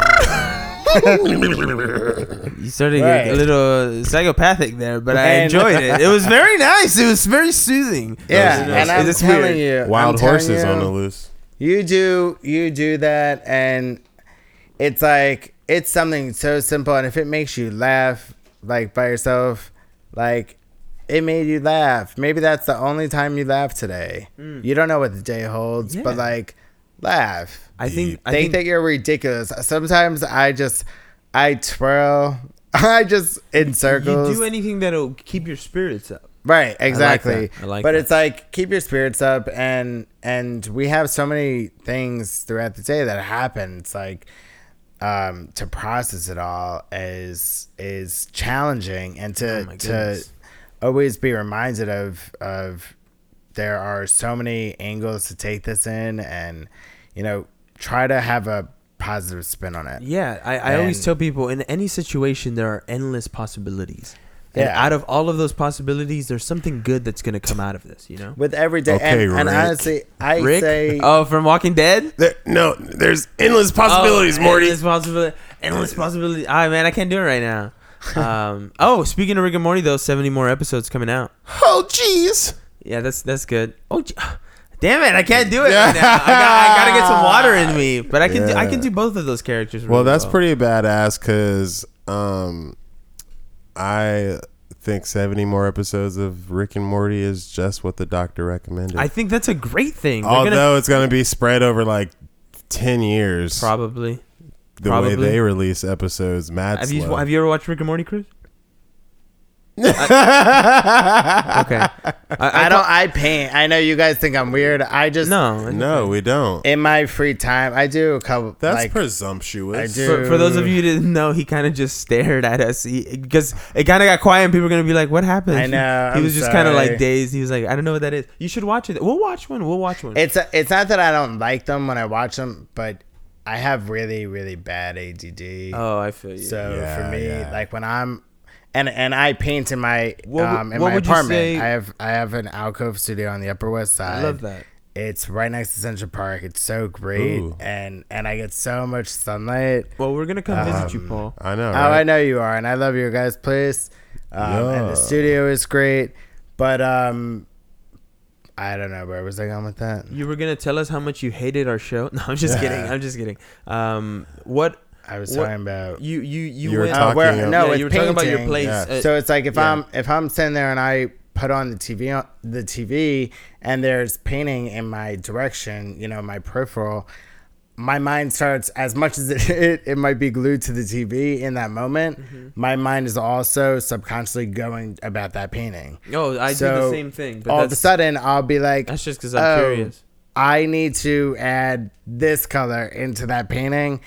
You started Right. getting a little psychopathic there, but I enjoyed it. It was very [laughs] nice. It was very soothing. Yeah, was- and I'm it's telling weird. you, Wild I'm telling horses you, on the loose. You do, you do that, and it's like it's something so simple. And if it makes you laugh, like by yourself, like it made you laugh. Maybe that's the only time you laugh today. You don't know what the day holds, but Mm. Like laugh. I think. I think, that you're ridiculous. Sometimes I just, I twirl. [laughs] I just in circles. you do anything that'll keep your spirits up. Right, exactly. that. I like but that. it's like keep your spirits up and and we have so many things throughout the day that happen. It's like um to process it all is is challenging and Oh to my to always be reminded of of there are so many angles to take this in and you know try to have a positive spin on it. Yeah, I, I always tell people in any situation there are endless possibilities. And Yeah. out of all of those possibilities, there's something good that's gonna come out of this. You know. With every day Okay, and, and Rick. honestly I Rick. say oh, from Walking Dead. There, no, there's endless possibilities, oh, Morty. Endless possibility. Endless possibility. Ah, man, I can't do it right now. [laughs] Um. oh, speaking of Rick and Morty, though, 70 more episodes coming out. Oh, jeez. Yeah, that's that's good. Oh, gee- damn it, I can't do it right now. I, got, I gotta get some water in me, [laughs] but I can do, I can do both of those characters. Well, really that's pretty badass because um, I think 70 more episodes of Rick and Morty is just what the doctor recommended. I think that's a great thing. They're Although gonna it's going to be spread over like 10 years. probably. the probably. way they release episodes, mad Have you have you ever watched Rick and Morty, Chris? I- [laughs] okay. I, I don't. I paint. I know you guys think I'm weird. I just No. no, we don't. in my free time. I do a couple. That's like, presumptuous. I do. For, for those of you who didn't know, he kind of just stared at us because it kind of got quiet, and people were gonna be like, "What happened?" I know, He I'm was just kind of like dazed. He was like, "I don't know what that is." You should watch it. We'll watch one. We'll watch one. It's it's not that I don't like them when I watch them, but I have really really bad ADD. oh, I feel you. so Yeah, for me, yeah. like when I'm and and I paint in my What um in what my would you apartment. say- I have I have an alcove studio on the Upper West Side. I love that. It's right next to Central Park. It's so great, Ooh. and and I get so much sunlight. Well, we're gonna come visit you, Paul. I know. Oh, I know you are, and I love your guys' place. Um, And the studio is great, but um, I don't know where was I going with that. You were gonna tell us how much you hated our show. [laughs] No, I'm just kidding. I'm just kidding. Um, what I was What- talking about. you you you, You were went? Uh, talking where, no, yeah, you were talking about your place. Yeah. uh, So it's like if yeah. I'm if I'm sitting there and I put on the TV on the TV and there's painting in my direction, you know, my peripheral, my mind starts as much as it [laughs] it, it might be glued to the TV in that moment. Mm-hmm. My mind is also subconsciously going about that painting. oh, I do the same thing. But All of a sudden, I'll be like, that's just because I'm oh, curious. I need to add this color into that painting.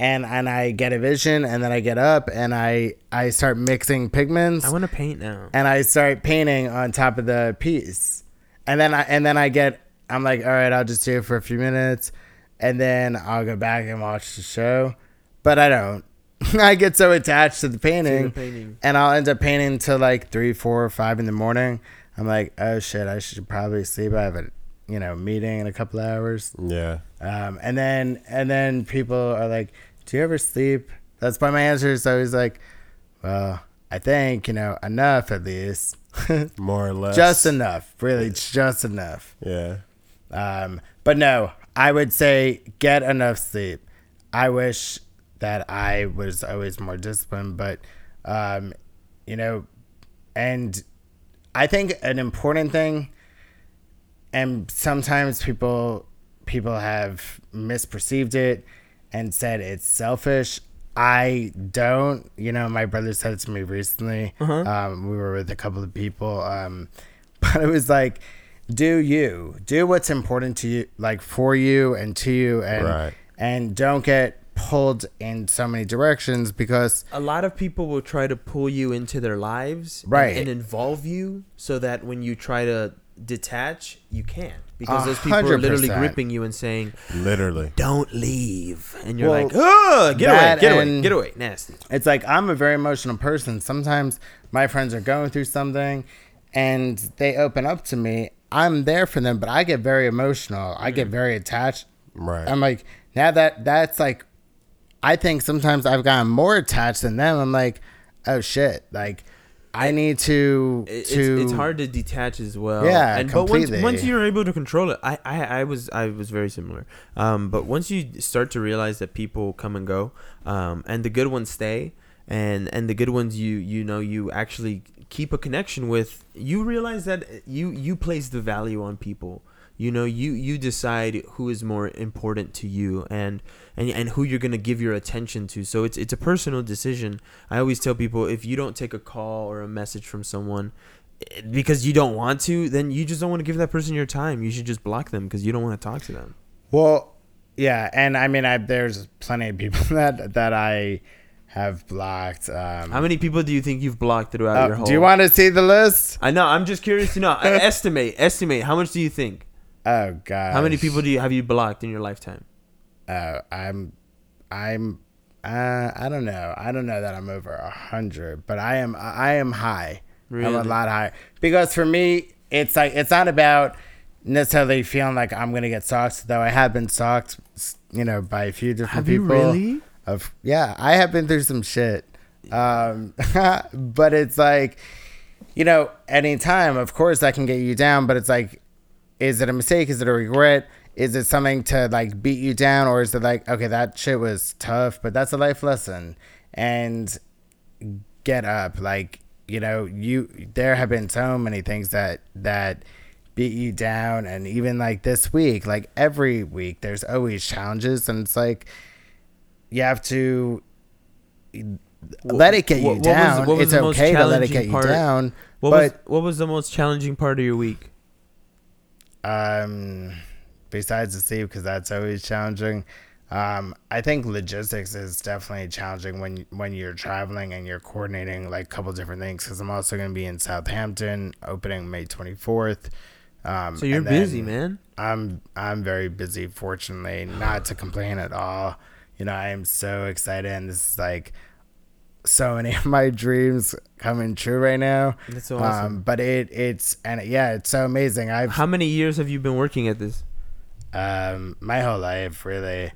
And, and I get a vision and then I get up and I, I start mixing pigments I want to paint now. and I start painting on top of the piece. And then I and then I get I'm like, all right, I'll just do it for a few minutes and then I'll go back and watch the show. But I don't. [laughs] I get so attached to the painting, the painting. and I'll end up painting till like three, four, five in the morning. I'm like, oh shit, I should probably sleep. I have a you know meeting in a couple hours. Yeah. Um, and then and then people are like, "Do you ever sleep?" That's why my answer is always like, "Well, I think, you know, enough at least. [laughs] More or less. just enough. Really, just enough. Yeah. Um, but no, I would say get enough sleep. I wish that I was always more disciplined, but um, you know, and I think an important thing, and sometimes people people have misperceived it and said it's selfish. I don't. You know, my brother said it to me recently. Uh Um, we were with a couple of people, um, [laughs] but it was like, do you do what's important to you, like for you and to you, and Right. and don't get pulled in so many directions because a lot of people will try to pull you into their lives and- Right. and, involve you so that when you try to detach you can't because those people are literally gripping you and saying Literally. don't leave and you're Well, like oh get away that get away and- get away nasty it's like I'm a very emotional person. Sometimes my friends are going through something and they open up to me. I'm there for them, but I get very emotional. I get mm. very attached. Right. I'm like, now that that's like, I think sometimes I've gotten more attached than them. I'm like, oh shit, like I need to it's, to. it's hard to detach as well. Yeah, and but once once you're able to control it, I, I I was I was very similar. Um, but once you start to realize that people come and go, um, and the good ones stay, and and the good ones you you know you actually keep a connection with, you realize that you you place the value on people. You know, you you decide who is more important to you and and and who you're gonna give your attention to. So it's it's a personal decision. I always tell people if you don't take a call or a message from someone eh, because you don't want to, then you just don't want to give that person your time. You should just block them because you don't want to talk to them. Well, yeah, and I mean, I there's plenty of people [laughs] that that I have blocked. Um, How many people do you think you've blocked throughout uh, your whole? do you want to see the list? I know. I'm just curious to know. [laughs] Estimate. Estimate. How much do you think? Oh god, How many people do you have you blocked in your lifetime? Uh, I'm, I'm, uh, I don't know. I don't know that I'm over a hundred, but I am. I am high. I'm a lot higher because for me, it's like it's not about necessarily feeling like I'm gonna get stalked. Though I have been stalked, you know, by a few different Have you people. really? Of yeah, I have been through some shit. Um, [laughs] but it's like, you know, anytime, of course, that can get you down. But it's like, is it a mistake? Is it a regret? Is it something to like beat you down, or is it like, okay, that shit was tough, but that's a life lesson, and get up. Like, you know, you there have been so many things that that beat you down, and even like this week, like every week, there's always challenges, and it's like you have to let it get you what- what was- down. what was it's okay to let it get you down, What but was what was the most challenging part of your week? Um, besides the sleep, because that's always challenging. Um, I think logistics is definitely challenging when when you're traveling and you're coordinating like a couple different things. Because I'm also going to be in Southampton, opening May 24th. Um, So you're busy, man. I'm I'm very busy. Fortunately, not to complain at all. You know, I am so excited, and this is like so [laughs] many of my dreams coming true right now. That's awesome. Um, but it it's and yeah, it's so amazing. I've How many years have you been working at this? Um my whole life really.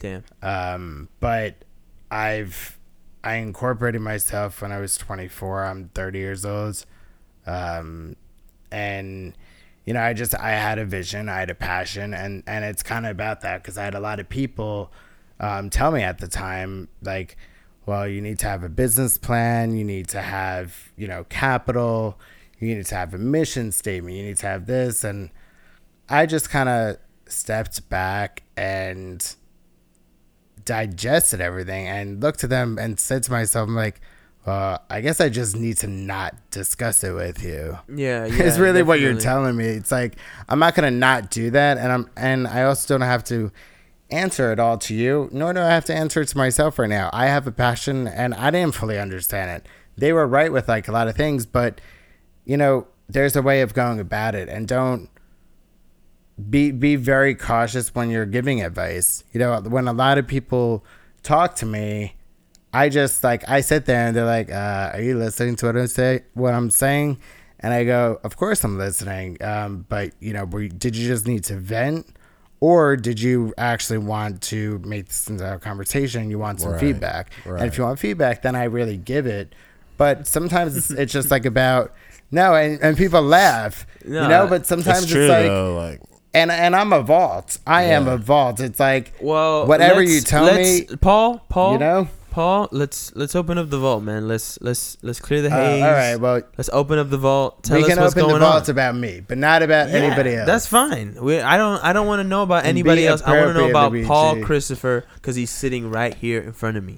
Damn. um but i've i incorporated myself when i was 24 i'm 30 years old. Um and you know i just i had a vision i had a passion and and it's kind of about that because i had a lot of people um tell me at the time like well you need to have a business plan you need to have you know capital you need to have a mission statement you need to have this. And I just kind of stepped back and digested everything and looked to them and said to myself, I'm like, well, I guess I just need to not discuss it with you. Yeah, [laughs] yeah. it's really what you're telling me. It's like I'm not gonna not do that, and I'm and I also don't have to answer it all to you, nor do I have to answer it to myself right now. I have a passion, and I didn't fully understand it. They were right with like a lot of things, but you know, there's a way of going about it, and don't be be very cautious when you're giving advice. You know, when a lot of people talk to me, I just like I sit there and they're like, uh, "Are you listening to what I'm say what I'm saying?" And I go, "Of course I'm listening." Um, but you know, were did you just need to vent, or did you actually want to make this into a conversation? You want some Right, feedback, and if you want feedback, then I really give it but sometimes it's, it's just like about no, and, and people laugh, [laughs] No, you know. But sometimes It's it's, true like, though. Like and and I'm a vault. I am a vault. It's like Well, whatever you tell me, Paul. Paul. you know. Paul. Let's let's open up the vault, man. Let's let's let's clear the Uh, haze. all right, well, Let's open up the vault. Tell we us can what's open the going vault on. about me, but not about Yeah, anybody else. That's fine. We, I don't. I don't want to know about And anybody else. I want to know about Luigi. Paul Christopher because he's sitting right here in front of me.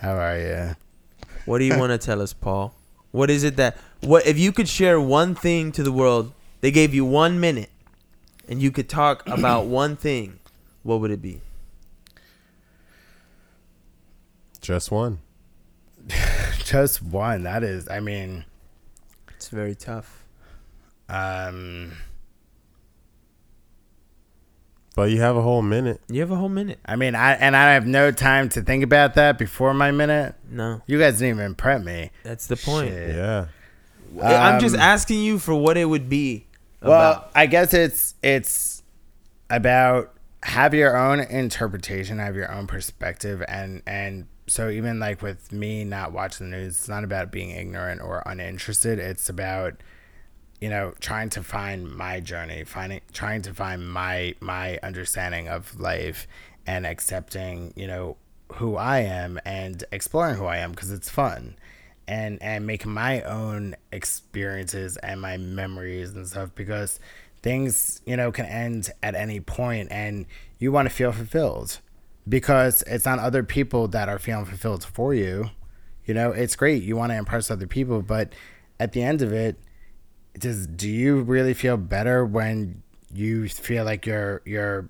How are you? What do you [laughs] want to tell us, Paul? What is it that what if you could share one thing to the world? They gave you one minute, and you could talk about [clears throat] one thing. What would it be? just one. [laughs] Just one. That is. I mean, It's very tough. um, But you have a whole minute. You have a whole minute. I mean, I and I have no time to think about that before my minute. No, You guys didn't even prep me. that's the point. Shit. Yeah. I'm just Um, asking you for what it would be. Well. I guess it's it's about have your own interpretation, have your own perspective, and and so even like with me not watching the news, it's not about being ignorant or uninterested. It's about you know trying to find my journey, finding trying to find my my understanding of life, and accepting you know who I am and exploring who I am because it's fun and and making my own experiences and my memories and stuff because things you know can end at any point and you want to feel fulfilled because it's not other people that are feeling fulfilled for you. You know it's great you want to impress other people but at the end of it does do you really feel better when you feel like you're you're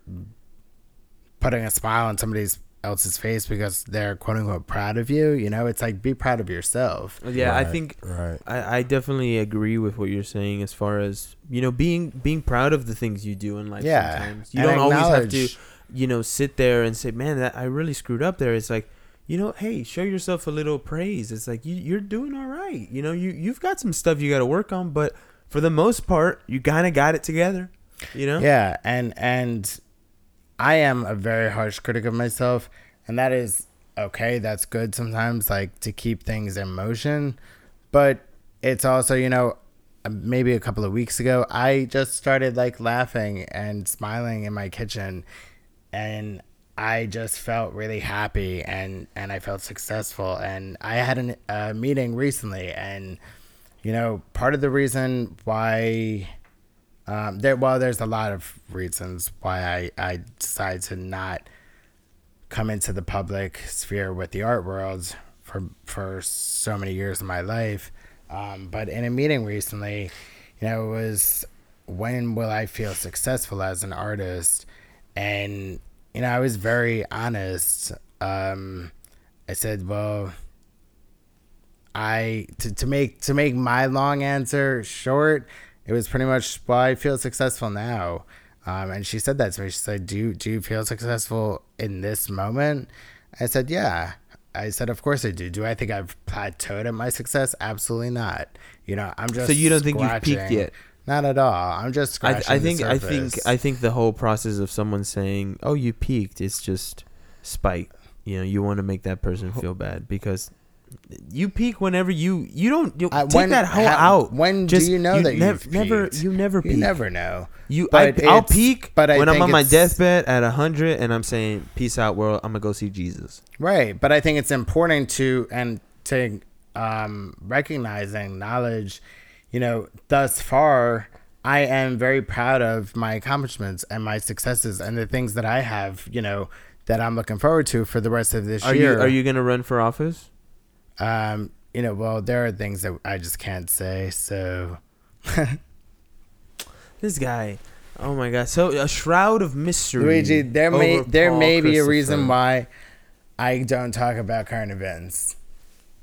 putting a smile on somebody's else's face because they're quote unquote proud of you you know it's like be proud of yourself yeah, I think Right. I, I definitely agree with what you're saying as far as you know being being proud of the things you do in life. Yeah, sometimes you and don't always have to you know sit there and say, "Man, that I really screwed up there." It's like you know, hey, show yourself a little praise. It's like you, you're doing all right. You know, you you've got some stuff you got to work on, but for the most part, you kind of got it together. You know. Yeah, and and I am a very harsh critic of myself, and that is okay. That's good sometimes, like to keep things in motion. But it's also, you know, uh, maybe a couple of weeks ago, I just started like laughing and smiling in my kitchen, and I just felt really happy and and I felt successful. And I had an- a meeting recently, and you know, part of the reason why um, there, well, there's a lot of reasons why I, I decided to not come into the public sphere with the art world for for so many years of my life. Um, but in a meeting recently, you know, it was when will I feel successful as an artist? And you know, I was very honest. Um, I said, well, I to, to make to make my long answer short, it was pretty much why I feel successful now. Um, and she said that to me. She said, "Do you, do you feel successful in this moment?" I said, "Yeah." I said, "Of course I do." Do I think I've plateaued at my success? Absolutely not. You know, I'm just So you don't think you've peaked yet? Not at all. I'm just I, scratching I the think I think. I think the whole process of someone saying, "Oh, you peaked," it's just spite. You know, you want to make that person feel bad because you peak whenever you you don't you take when- that whole how- out. when Just- do you know that you've never you never you peak. never know. You But I, I'll peak but I when I'm on my deathbed at hundred and I'm saying, "Peace out, world. I'm gonna go see Jesus." Right, but I think it's important to and to um, recognizing knowledge. You know, thus far, I am very proud of my accomplishments and my successes and the things that I have. You know, that I'm looking forward to for the rest of this Are year. you are you gonna run for office? Um, you know, well, there are things that I just can't say. So, [laughs] This guy. Oh my god! So a shroud of mystery. Luigi, there may there Paul may be a reason why I don't talk about current events.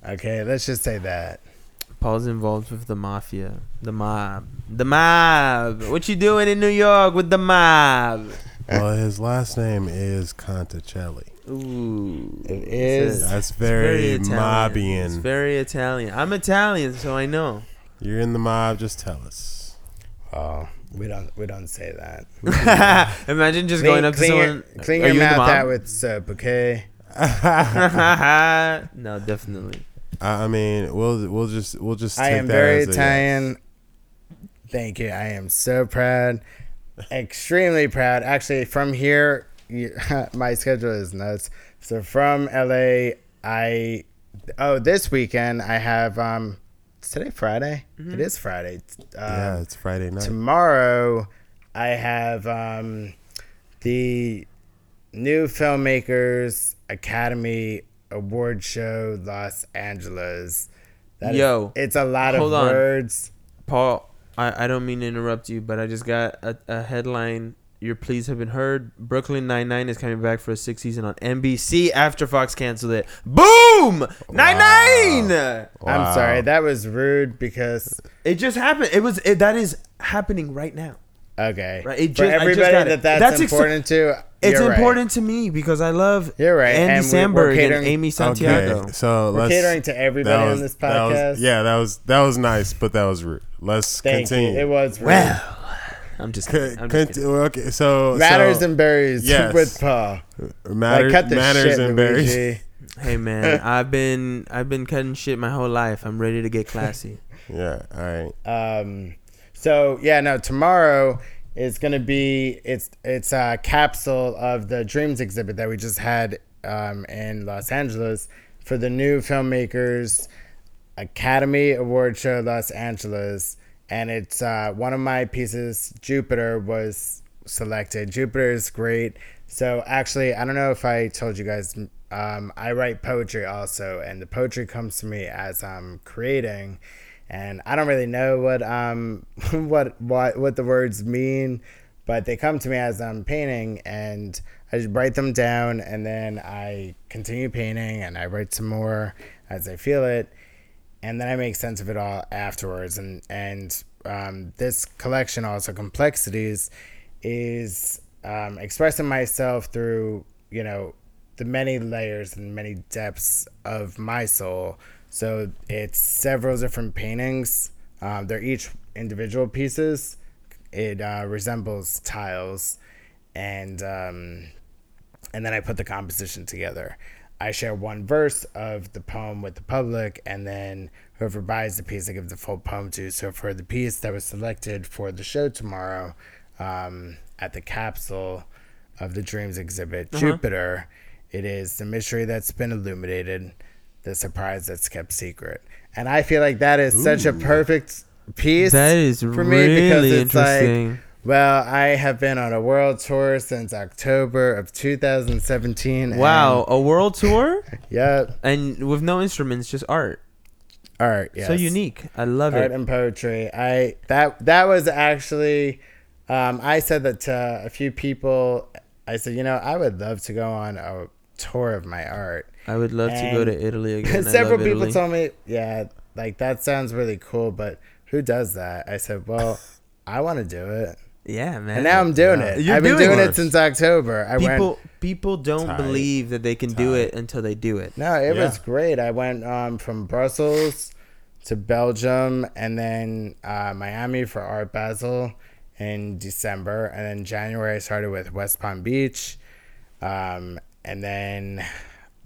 Okay, let's just say that. Paul's involved with the mafia, the mob, the mob. What you doing in New York with the mob? Well, his last name is Conticelli. Ooh, It is. That's It's very, Italian. It's mobbian. very Italian. I'm Italian, so I know. You're in the mob. Just tell us. Oh, we don't we don't say that. [laughs] Imagine just going up to clean someone. Your, clean Are your you mouth out with uh, soap, [laughs] okay? no, definitely. I, I mean, we'll we'll just we'll just. I take am that very as a yes. Italian. Thank you. I am so proud, extremely proud. Actually, from here, [laughs] my schedule is nuts. So from LA, I oh this weekend I have um. It's today Friday. It is Friday. Um, Yeah, it's Friday night. tomorrow I have um, the new filmmakers academy award show Los Angeles. That is- Yo, it's a lot of on. words. Paul, I, I don't mean to interrupt you, but I just got a, a headline. Your pleas have been heard. Brooklyn Nine Nine is coming back for a sixth season on NBC after Fox canceled it. Boom! Nine Nine. Wow. I'm sorry, that was rude because It just happened. It was it, that is happening right now. okay, Right, it for just- I just everybody got it. that that's, That's ex- important to. It's you're right. important to me because I love You're right, Andy and we- we're Samberg and Amy Santiago. Okay, so We're catering to everybody that on was- this that was- podcast. yeah, that was that was nice, but that was rude. Let's Thank continue. you. It was rude. Well, I'm just Co- kidding. I'm just conti- kidding. okay, so matters so, and berries yes. with Paul. matter, like, cut the matters shit, and berries. [laughs] Hey man, [laughs] I've been I've been cutting shit my whole life. I'm ready to get classy. [laughs] Yeah, all right. Um, so yeah, no, tomorrow is gonna be it's it's a capsule of the Dreams exhibit that we just had um, in Los Angeles for the new filmmakers Academy Award Show Los Angeles, and it's uh, one of my pieces. Jupiter was selected. Jupiter is great. So actually, I don't know if I told you guys. Um, I write poetry also, and the poetry comes to me as I'm creating, and I don't really know what um [laughs] what what what the words mean, but they come to me as I'm painting, and I just write them down, and then I continue painting, and I write some more as I feel it and then I make sense of it all afterwards. And and um, this collection, also complexities, is um, expressing myself through you know the many layers and many depths of my soul. So it's several different paintings. Um, they're each individual pieces. It uh, resembles tiles, and um, and then I put the composition together. I share one verse of the poem with the public, and then whoever buys the piece, I give the full poem to. So for the piece that was selected for the show tomorrow, um, at the capsule of the Dreams exhibit, Jupiter, it is the mystery that's been illuminated, the surprise that's kept secret, and I feel like that is such a perfect piece. That is for me because really it's like interesting. Well, I have been on a world tour since October of 2017. Wow, a world tour [laughs] Yep. and with no instruments, just art. Art. Yes. So unique. I love Art it. Art and poetry. I that that was actually. Um, I said that to a few people. I said, you know, I would love to go on a tour of my art. I would love to go to Italy [laughs] again. Several people Italy. told me, yeah, like that sounds really cool, but who does that? I said, well, [laughs] I want to do it, Yeah, man. and now I'm doing Yeah. it. You're I've been doing doing it. it since October. I went. people people don't Tight. believe that they can do it until they do it. No, it was great. I went um, from Brussels to Belgium and then uh, Miami for Art Basel in December. And then January, I started with West Palm Beach. Um, and then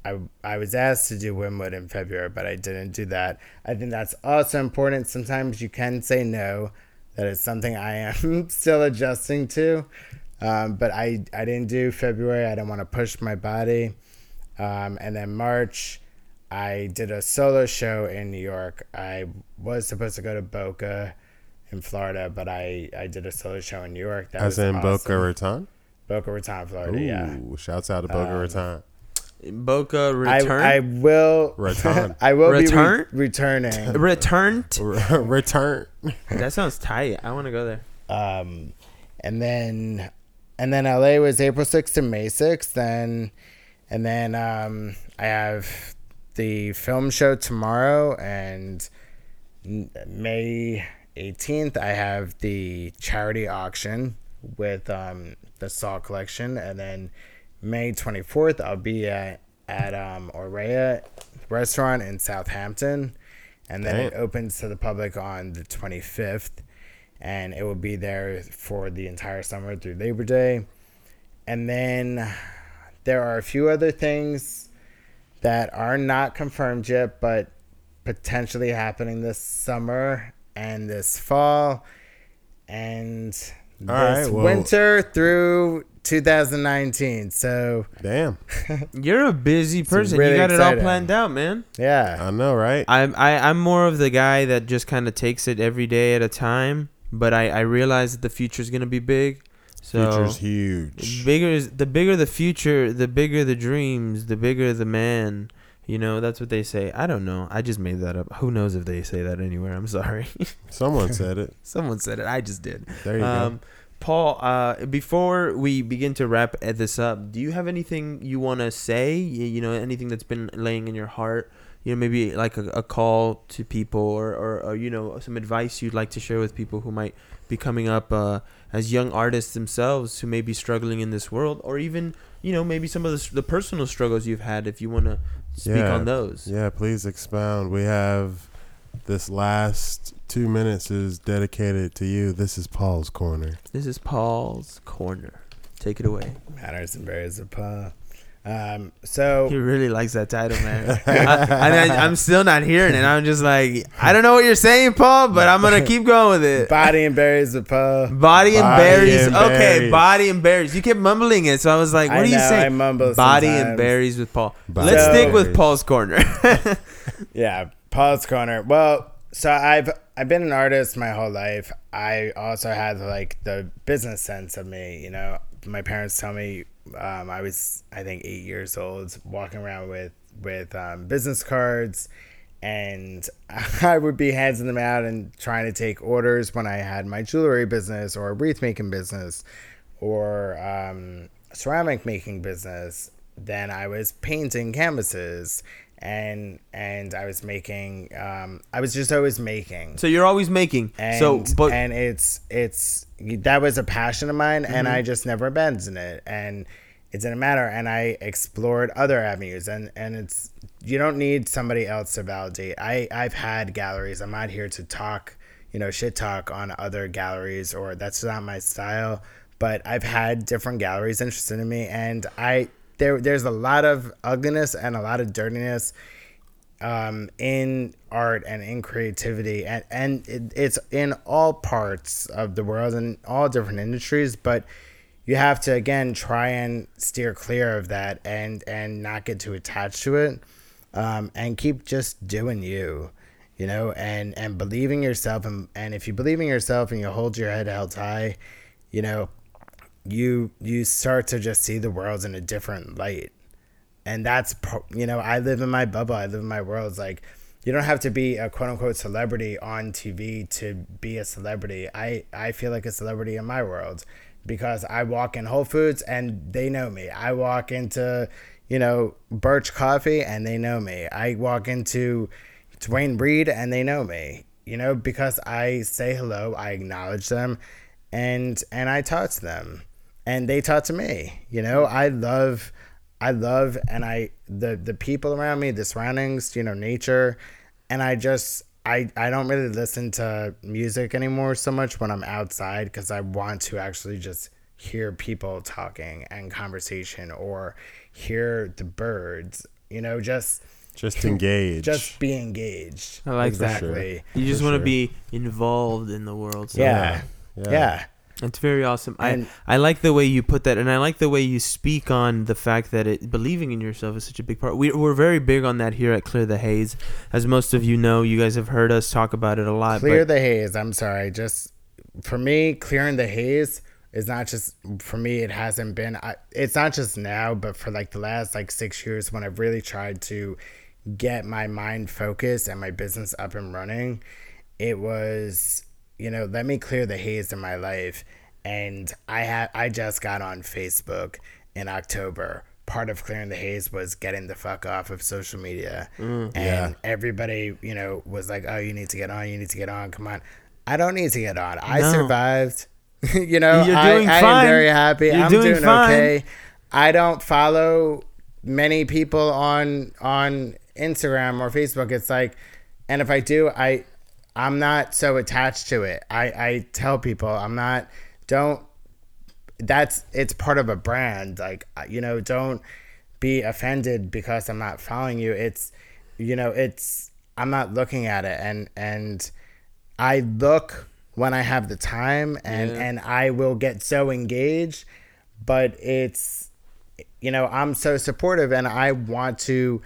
I, I was asked to do Wynwood in February, but I didn't do that. I think that's also important. Sometimes you can say no. That is something I am [laughs] still adjusting to. Um, but I, I didn't do February. I didn't want to push my body. Um, and then March, I did a solo show in New York. I was supposed to go to Boca in Florida, but I, I did a solo show in New York. That As was in Boca. Raton. Boca Raton, Florida. Ooh, Yeah. shouts out to Boca Um, Raton. Boca I, return. [laughs] I will Raton. I will Return? be re- returning. returned. [laughs] Return. [laughs] that sounds tight. I want to go there. Um, and then and then LA was April 6th to May 6th. Then and then um, I have the film show tomorrow and May 18th I have the charity auction with um, the Saw collection and then May 24th I'll be at at um, Orea restaurant in Southampton. And then it opens to the public on the 25th and it will be there for the entire summer through Labor Day. And then there are a few other things that are not confirmed yet, but potentially happening this summer and this fall and this All right, well- winter through 2019. So Damn. [laughs] You're a busy person. really you got it all planned out, man. yeah, I know, right? I'm I, I'm more of the guy that just kind of takes it every day at a time. But I, I realize that the future is gonna be big. So Future's huge. bigger is the bigger the future, the bigger the dreams, the bigger the man. You know, that's what they say. I don't know. I just made that up. Who knows if they say that anywhere? I'm sorry. [laughs] Someone said it. Someone said it. I just did. There you go. Um, Paul, uh, before we begin to wrap this up, do you have anything you want to say? You, you know, anything that's been laying in your heart? You know, maybe like a, a call to people or, or, or, you know, some advice you'd like to share with people who might be coming up uh, as young artists themselves who may be struggling in this world, or even, you know, maybe some of the, the personal struggles you've had if you want to speak Yeah. on those. Yeah, please expound. We have this last two minutes is dedicated to you. This is Paul's corner. This is Paul's Corner. Take it away. matters and berries of Paul. Um, so He really likes that title, man. [laughs] I, I, I'm [laughs] still not hearing it. I'm just like, I don't know what you're saying, Paul, but I'm gonna keep going with it. body and berries of Paul. Body and Body berries. and okay, berries. body and berries. You kept mumbling it, so I was like, what I are you know, I saying? mumble Body and sometimes. berries with Paul. Body Let's and stick with. Paul's corner. [laughs] Yeah, Paul's corner. Well, so I've I've been an artist my whole life. I also had like the business sense of me. You know, my parents tell me um, I was I think eight years old, walking around with with um, business cards, and [laughs] I would be handing them out and trying to take orders when I had my jewelry business or wreath making business or um, ceramic making business. Then I was painting canvases and and I was making um, I was just always making. so you're always making. And, so, but and it's it's that was a passion of mine and Mm-hmm. I just never abandoned it and it didn't matter and I explored other avenues and and it's you don't need somebody else to validate. I I've had galleries. I'm not here to talk, you know, shit talk on other galleries or that's not my style, but I've had different galleries interested in me and I there there's a lot of ugliness and a lot of dirtiness um, in art and in creativity, and and it, it's in all parts of the world and all different industries. But you have to again try and steer clear of that and and not get too attached to it, um, and keep just doing you, you know, and and believing yourself. And and if you believe in yourself and you hold your head held high, you know, you you start to just see the world in a different light. And that's you know i live in my bubble i live in my world. It's like you don't have to be a quote unquote celebrity on tv to be a celebrity. I i feel like a celebrity in my world because i walk in whole foods and they know me. I walk into you know birch coffee and they know me. I walk into Duane Reade and they know me you know because i say hello i acknowledge them and and i talk to them and they taught to me you know i love I love and I the the people around me, the surroundings, you know, nature, and I just I I don't really listen to music anymore so much when I'm outside because I want to actually just hear people talking and conversation or hear the birds, you know, just Just engage. just be engaged. I like that. exactly. you just want to sure. be involved in the world. So Yeah. Yeah. yeah. It's very awesome. And- I I like the way you put that, and I like the way you speak on the fact that it believing in yourself is such a big part. We we're very big on that here at Clear the Haze, as most of you know. You guys have heard us talk about it a lot. Clear the haze. I'm sorry. Just for me, clearing the haze is not just for me. It hasn't been. I, it's not just now, but for like the last like six years when I've really tried to get my mind focused and my business up and running, it was you know let me clear the haze in my life. And I had I just got on Facebook in October. Part of clearing the haze was getting the fuck off of social media, mm, and Yeah. everybody, you know, was like, "Oh, you need to get on. You need to get on. Come on." I don't need to get on. I No. survived. [laughs] you know, You're I, doing I fine. am very happy. You're I'm doing doing, okay. I don't follow many people on on Instagram or Facebook. It's like, and if I do, I I'm not so attached to it. I I tell people I'm not. Don't that's it's part of a brand like uh, you know don't be offended because i'm not following you it's you know it's I'm not looking at it and and I look when I have the time and Yeah. and I will get so engaged but it's you know I'm so supportive and I want to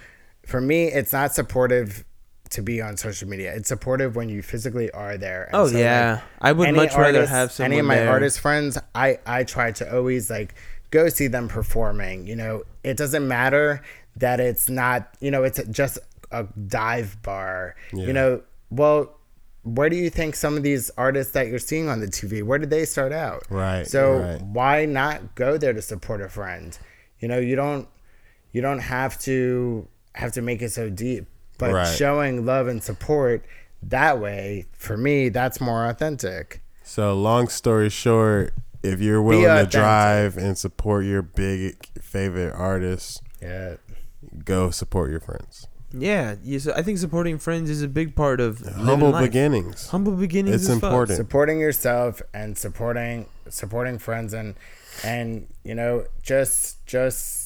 for me it's not supportive to be on social media it's supportive when you physically are there And Oh, so, yeah. I would any much rather artists- have any of my there. artist friends I I try to always like go see them performing you know it doesn't matter that it's not you know it's just a dive bar Yeah. you know well where do you think some of these artists that you're seeing on the TV where did they start out Right, so right. why not go there to support a friend you know you don't you don't have to have to make it so deep but Right. showing love and support that way for me that's more authentic So, long story short, if you're willing to drive and support your big favorite artist, yeah go support your friends. Yeah, you, so I think supporting friends is a big part of Humble beginnings. Humble beginnings. It's is fuck. important. supporting yourself and supporting supporting friends and and you know just just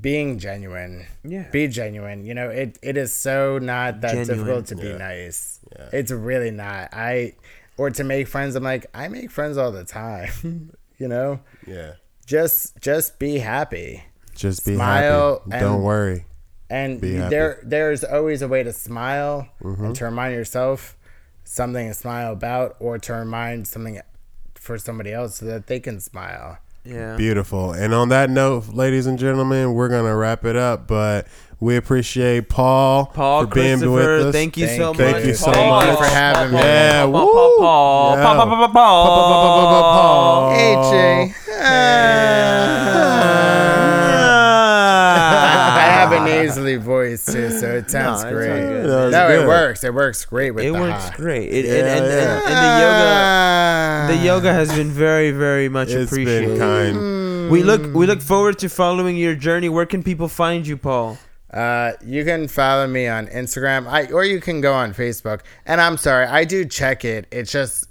being genuine Yeah. be genuine you know it it is so not that Genuine. difficult to be Yeah. nice Yeah. it's really not i or to make friends i'm like i make friends all the time [laughs] you know Yeah. just just be happy Just be Smile happy. Don't worry. and Be happy. Mm-hmm. there there's always a way to smile and to remind yourself something to smile about or to remind something for somebody else so that they can smile Yeah. Beautiful. And on that note, ladies and gentlemen, we're gonna wrap it up. But we appreciate Paul, Paul for being with us. thank you Thank so you. much. Thank you so much. For having me. Yeah, Paul, woo. Paul, Paul, Yeah. Paul, Paul, Paul, Paul. hey jay voice too so it sounds it's all great good. That no it works it works great with It the works high. great. It, Yeah, and, and, yeah. and, and the yoga, the yoga has been very, very much It's appreciated. been kind. We look, we look forward to following your journey. Where can people find you, Paul? Uh, you can follow me on Instagram, I or you can go on Facebook. And I'm sorry, I do check it. It's just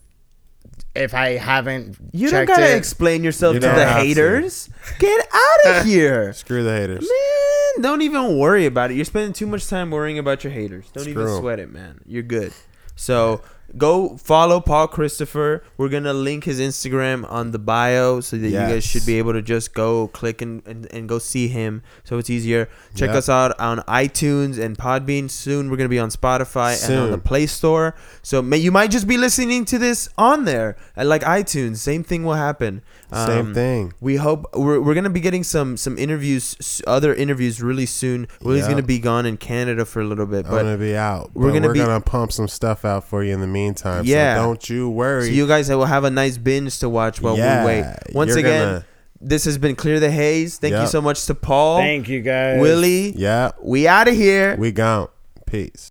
if I haven't You don't gotta it, explain yourself You to the have to. haters. Get out of [laughs] here, Screw the haters. man. Don't even worry about it. You're spending too much time worrying about your haters. Don't Screw even 'em. sweat it, man. You're good. So go follow Paul Christopher. We're gonna link his Instagram on the bio so that you guys should be able to just go click and, and, and go see him. So it's easier. Check Yep. us out on iTunes and Podbean. Soon we're gonna be on Spotify and on the Play Store. So may, you might just be listening to this on there, like iTunes. Same thing will happen. Same Um, thing. we hope we're, we're gonna be getting some some interviews, other interviews really soon. Willie's Yeah. gonna be gone in Canada for a little bit, I'm but gonna be out. we're but gonna we're be- gonna pump some stuff out for you in the meantime. Yeah. So don't you worry. so you guys will have a nice binge to watch while Yeah, we wait. Once again, gonna- this has been clear the haze. Thank you so much to Paul, thank you guys. Willie. yeah, We out of here. we gone. Peace.